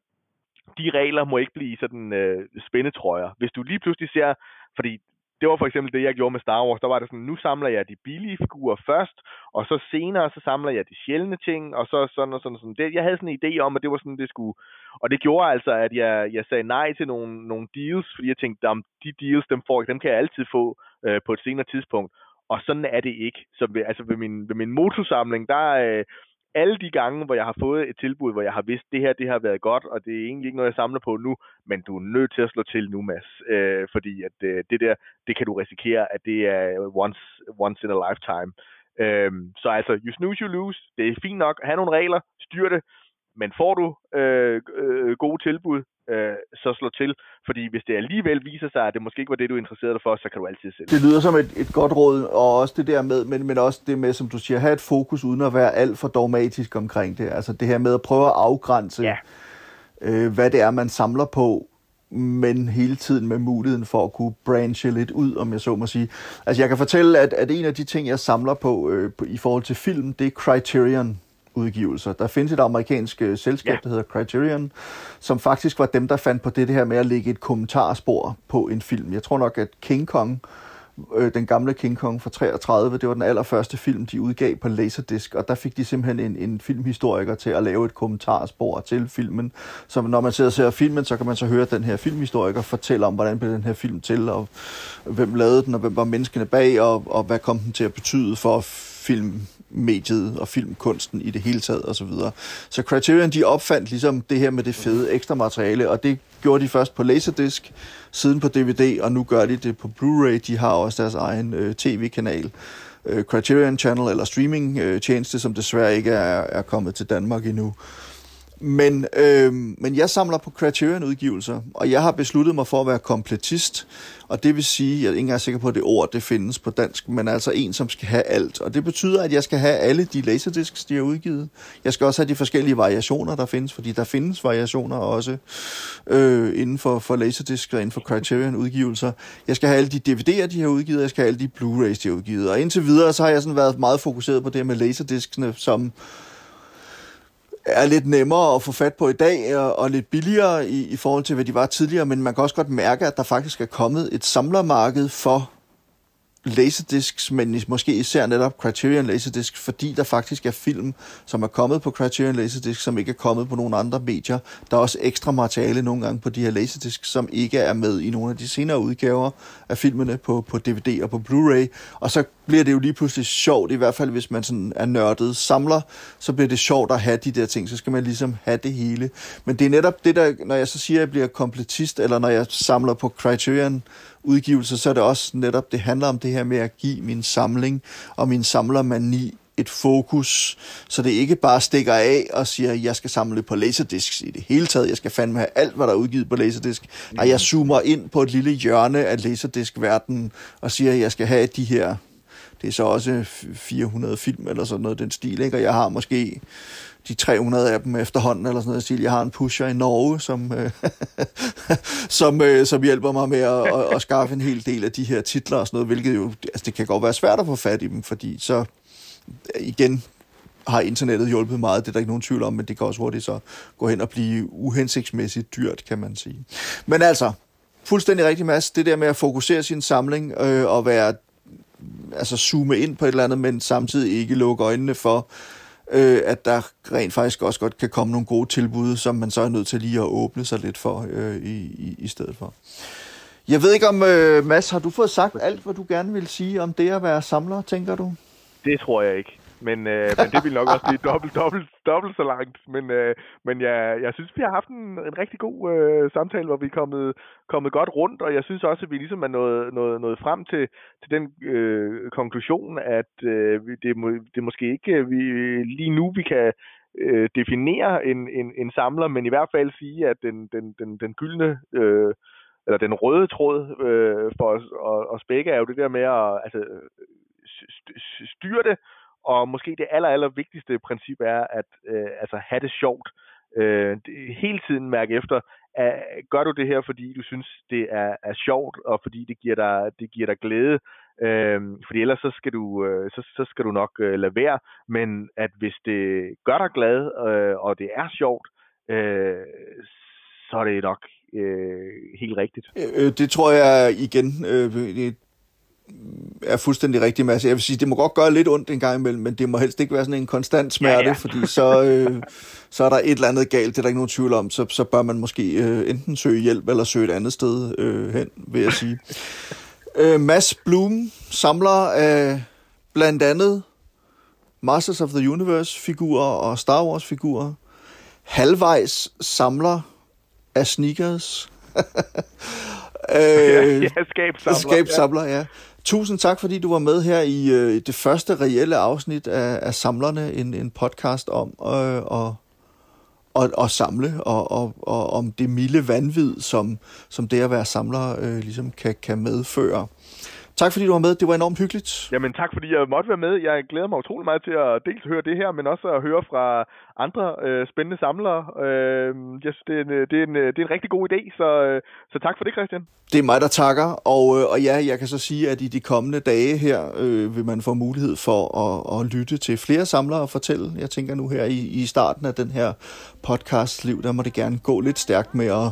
de regler må ikke blive sådan øh, spændetrøjer. Hvis du lige pludselig ser, fordi det var for eksempel det, jeg gjorde med Star Wars. Der var det sådan, nu samler jeg de billige figurer først, og så senere, så samler jeg de sjældne ting, og så sådan og sådan og sådan. Det, jeg havde sådan en idé om, at det var sådan, det skulle. Og det gjorde altså, at jeg, jeg sagde nej til nogle, nogle deals, fordi jeg tænkte, at de deals, dem, får, dem kan jeg altid få øh, på et senere tidspunkt. Og sådan er det ikke. Så ved, altså ved min, ved min motorsamling, der øh, alle de gange, hvor jeg har fået et tilbud, hvor jeg har vidst, det her det har været godt, og det er egentlig ikke noget, jeg samler på nu, men du er nødt til at slå til nu, Mads. Øh, fordi at øh, det der, det kan du risikere, at det er once, once in a lifetime. Øh, så altså, you snooze, you lose. Det er fint nok at have nogle regler, styr det, men får du øh, øh, gode tilbud, øh, så slå til. Fordi hvis det alligevel viser sig, at det måske ikke var det, du interesserede dig for, så kan du altid sælge. Det lyder som et, et godt råd, og også det der med, men, men også det med, som du siger, have et fokus uden at være alt for dogmatisk omkring det. Altså det her med at prøve at afgrænse, ja. øh, hvad det er, man samler på, men hele tiden med muligheden for at kunne branche lidt ud, om jeg så må sige. Altså jeg kan fortælle, at, at en af de ting, jeg samler på, øh, på i forhold til film, det er Criterion udgivelser. Der findes et amerikansk øh, selskab, ja. der hedder Criterion, som faktisk var dem, der fandt på det her med at lægge et kommentarspor på en film. Jeg tror nok, at King Kong øh, den gamle King Kong fra 33. Det var den allerførste film, de udgav på Laserdisc, og der fik de simpelthen en, en filmhistoriker til at lave et kommentarspor til filmen. Så når man sidder og ser filmen, så kan man så høre den her filmhistoriker fortælle om, hvordan blev den her film til, og hvem lavede den, og hvem var menneskene bag, og, og hvad kom den til at betyde for mediet og filmkunsten i det hele taget osv. Så, videre. så Criterion de opfandt ligesom det her med det fede ekstra materiale, og det gjorde de først på Laserdisc, siden på DVD, og nu gør de det på Blu-ray. De har også deres egen øh, tv-kanal, øh, Criterion Channel eller streaming-tjeneste, øh, som desværre ikke er, er kommet til Danmark endnu. Men, øh, men jeg samler på Criterion-udgivelser, og jeg har besluttet mig for at være kompletist. Og det vil sige, jeg er ikke engang sikker på, at det ord det findes på dansk, men altså en, som skal have alt. Og det betyder, at jeg skal have alle de laserdisks, de har udgivet. Jeg skal også have de forskellige variationer, der findes, fordi der findes variationer også øh, inden for, for laserdiscs og inden for Criterion-udgivelser. Jeg skal have alle de DVD'er, de har udgivet, og jeg skal have alle de Blu-rays, de har udgivet. Og indtil videre, så har jeg sådan været meget fokuseret på det med laserdiskene, som er lidt nemmere at få fat på i dag, og, og lidt billigere i, i forhold til, hvad de var tidligere, men man kan også godt mærke, at der faktisk er kommet et samlermarked for Laserdiscs, men måske især netop Criterion Laserdisc, fordi der faktisk er film, som er kommet på Criterion Laserdisc, som ikke er kommet på nogen andre medier. Der er også ekstra materiale nogle gange på de her Laserdisc, som ikke er med i nogle af de senere udgaver af filmene på, på DVD og på Blu-ray. Og så bliver det jo lige pludselig sjovt, i hvert fald hvis man sådan er nørdet samler, så bliver det sjovt at have de der ting, så skal man ligesom have det hele. Men det er netop det der, når jeg så siger, at jeg bliver kompletist, eller når jeg samler på Criterion udgivelser, så er det også netop, det handler om det her med at give min samling og min samlermani et fokus, så det ikke bare stikker af og siger, at jeg skal samle på laserdiscs i det hele taget. Jeg skal fandme have alt, hvad der er udgivet på laserdisk. Nej, jeg zoomer ind på et lille hjørne af laserdisk-verdenen og siger, at jeg skal have de her det er så også 400 film eller sådan noget den stil, ikke? og jeg har måske de 300 af dem efterhånden, eller sådan noget. Jeg har en pusher i Norge, som, øh, [laughs] som, øh, som hjælper mig med at, at, at skaffe en hel del af de her titler og sådan noget, hvilket jo, altså det kan godt være svært at få fat i dem, fordi så igen har internettet hjulpet meget, det er der ikke nogen tvivl om, men det kan også hurtigt så gå hen og blive uhensigtsmæssigt dyrt, kan man sige. Men altså, fuldstændig rigtig masse, det der med at fokusere sin samling øh, og være altså zoome ind på et eller andet, men samtidig ikke lukke øjnene for, øh, Øh, at der rent faktisk også godt kan komme nogle gode tilbud, som man så er nødt til lige at åbne sig lidt for øh, i, i, i stedet for. Jeg ved ikke om, øh, Mads, har du fået sagt alt, hvad du gerne vil sige om det at være samler, tænker du? Det tror jeg ikke. Men, øh, men det vil nok også blive dobbelt, dobbelt, dobbelt så langt. Men, øh, men jeg, jeg synes, vi har haft en, en rigtig god øh, samtale, hvor vi er kommet, kommet godt rundt, og jeg synes også, at vi ligesom er nået, nået, nået frem til, til den øh, konklusion, at øh, det, må, det måske ikke øh, vi, lige nu, vi kan øh, definere en, en, en samler, men i hvert fald sige, at den, den, den, den gyldne... Øh, eller den røde tråd øh, for os, og, os begge er jo det der med at altså, øh, styre det, og måske det aller, aller vigtigste princip er at øh, altså have det sjovt. Øh, hele tiden mærke efter, at, gør du det her, fordi du synes, det er, er sjovt, og fordi det giver dig, det giver dig glæde. Øh, fordi ellers så skal du, øh, så, så skal du nok øh, lade være. Men at hvis det gør dig glad, øh, og det er sjovt, øh, så er det nok øh, helt rigtigt. Øh, øh det tror jeg igen, øh, det er fuldstændig rigtig masse. Jeg vil sige, det må godt gøre lidt ondt en gang imellem, men det må helst ikke være sådan en konstant smerte, ja, ja. fordi så, øh, så er der et eller andet galt, det er der ikke nogen tvivl om, så, så bør man måske øh, enten søge hjælp eller søge et andet sted øh, hen, vil jeg sige. øh, Mads Bloom samler af blandt andet Masters of the Universe-figurer og Star Wars-figurer. Halvvejs samler af sneakers. [laughs] øh, ja, skabsamler. Skabsamler, ja. Tusind tak, fordi du var med her i øh, det første reelle afsnit af, af Samlerne, en, en podcast om øh, og, og, og samle, og, og, og om det milde vanvid, som, som det at være samler øh, ligesom kan, kan medføre. Tak fordi du var med. Det var enormt hyggeligt. Jamen tak fordi jeg måtte være med. Jeg glæder mig utrolig meget til at dels høre det her, men også at høre fra andre øh, spændende samlere. Øh, jeg synes, det er, en, det, er en, det er en rigtig god idé, så, øh, så tak for det, Christian. Det er mig, der takker, og, øh, og ja, jeg kan så sige, at i de kommende dage her øh, vil man få mulighed for at, at lytte til flere samlere og fortælle. Jeg tænker nu her i, i starten af den her podcast-liv, der må det gerne gå lidt stærkt med at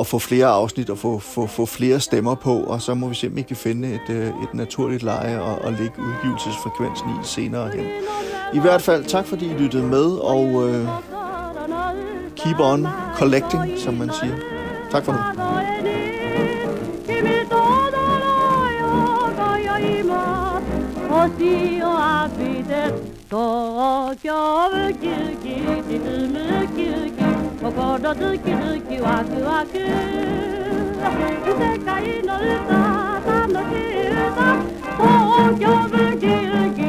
at få flere afsnit og få, få, få flere stemmer på, og så må vi simpelthen kan finde et, øh, et naturligt leje og, og lægge udgivelsesfrekvensen i senere hen. I hvert fald tak fordi I lyttede med, og øh, keep on collecting, som man siger. Tak for nu. Tokyo 心ズキズキワクワク。世界の歌楽しい歌東京ブギウギ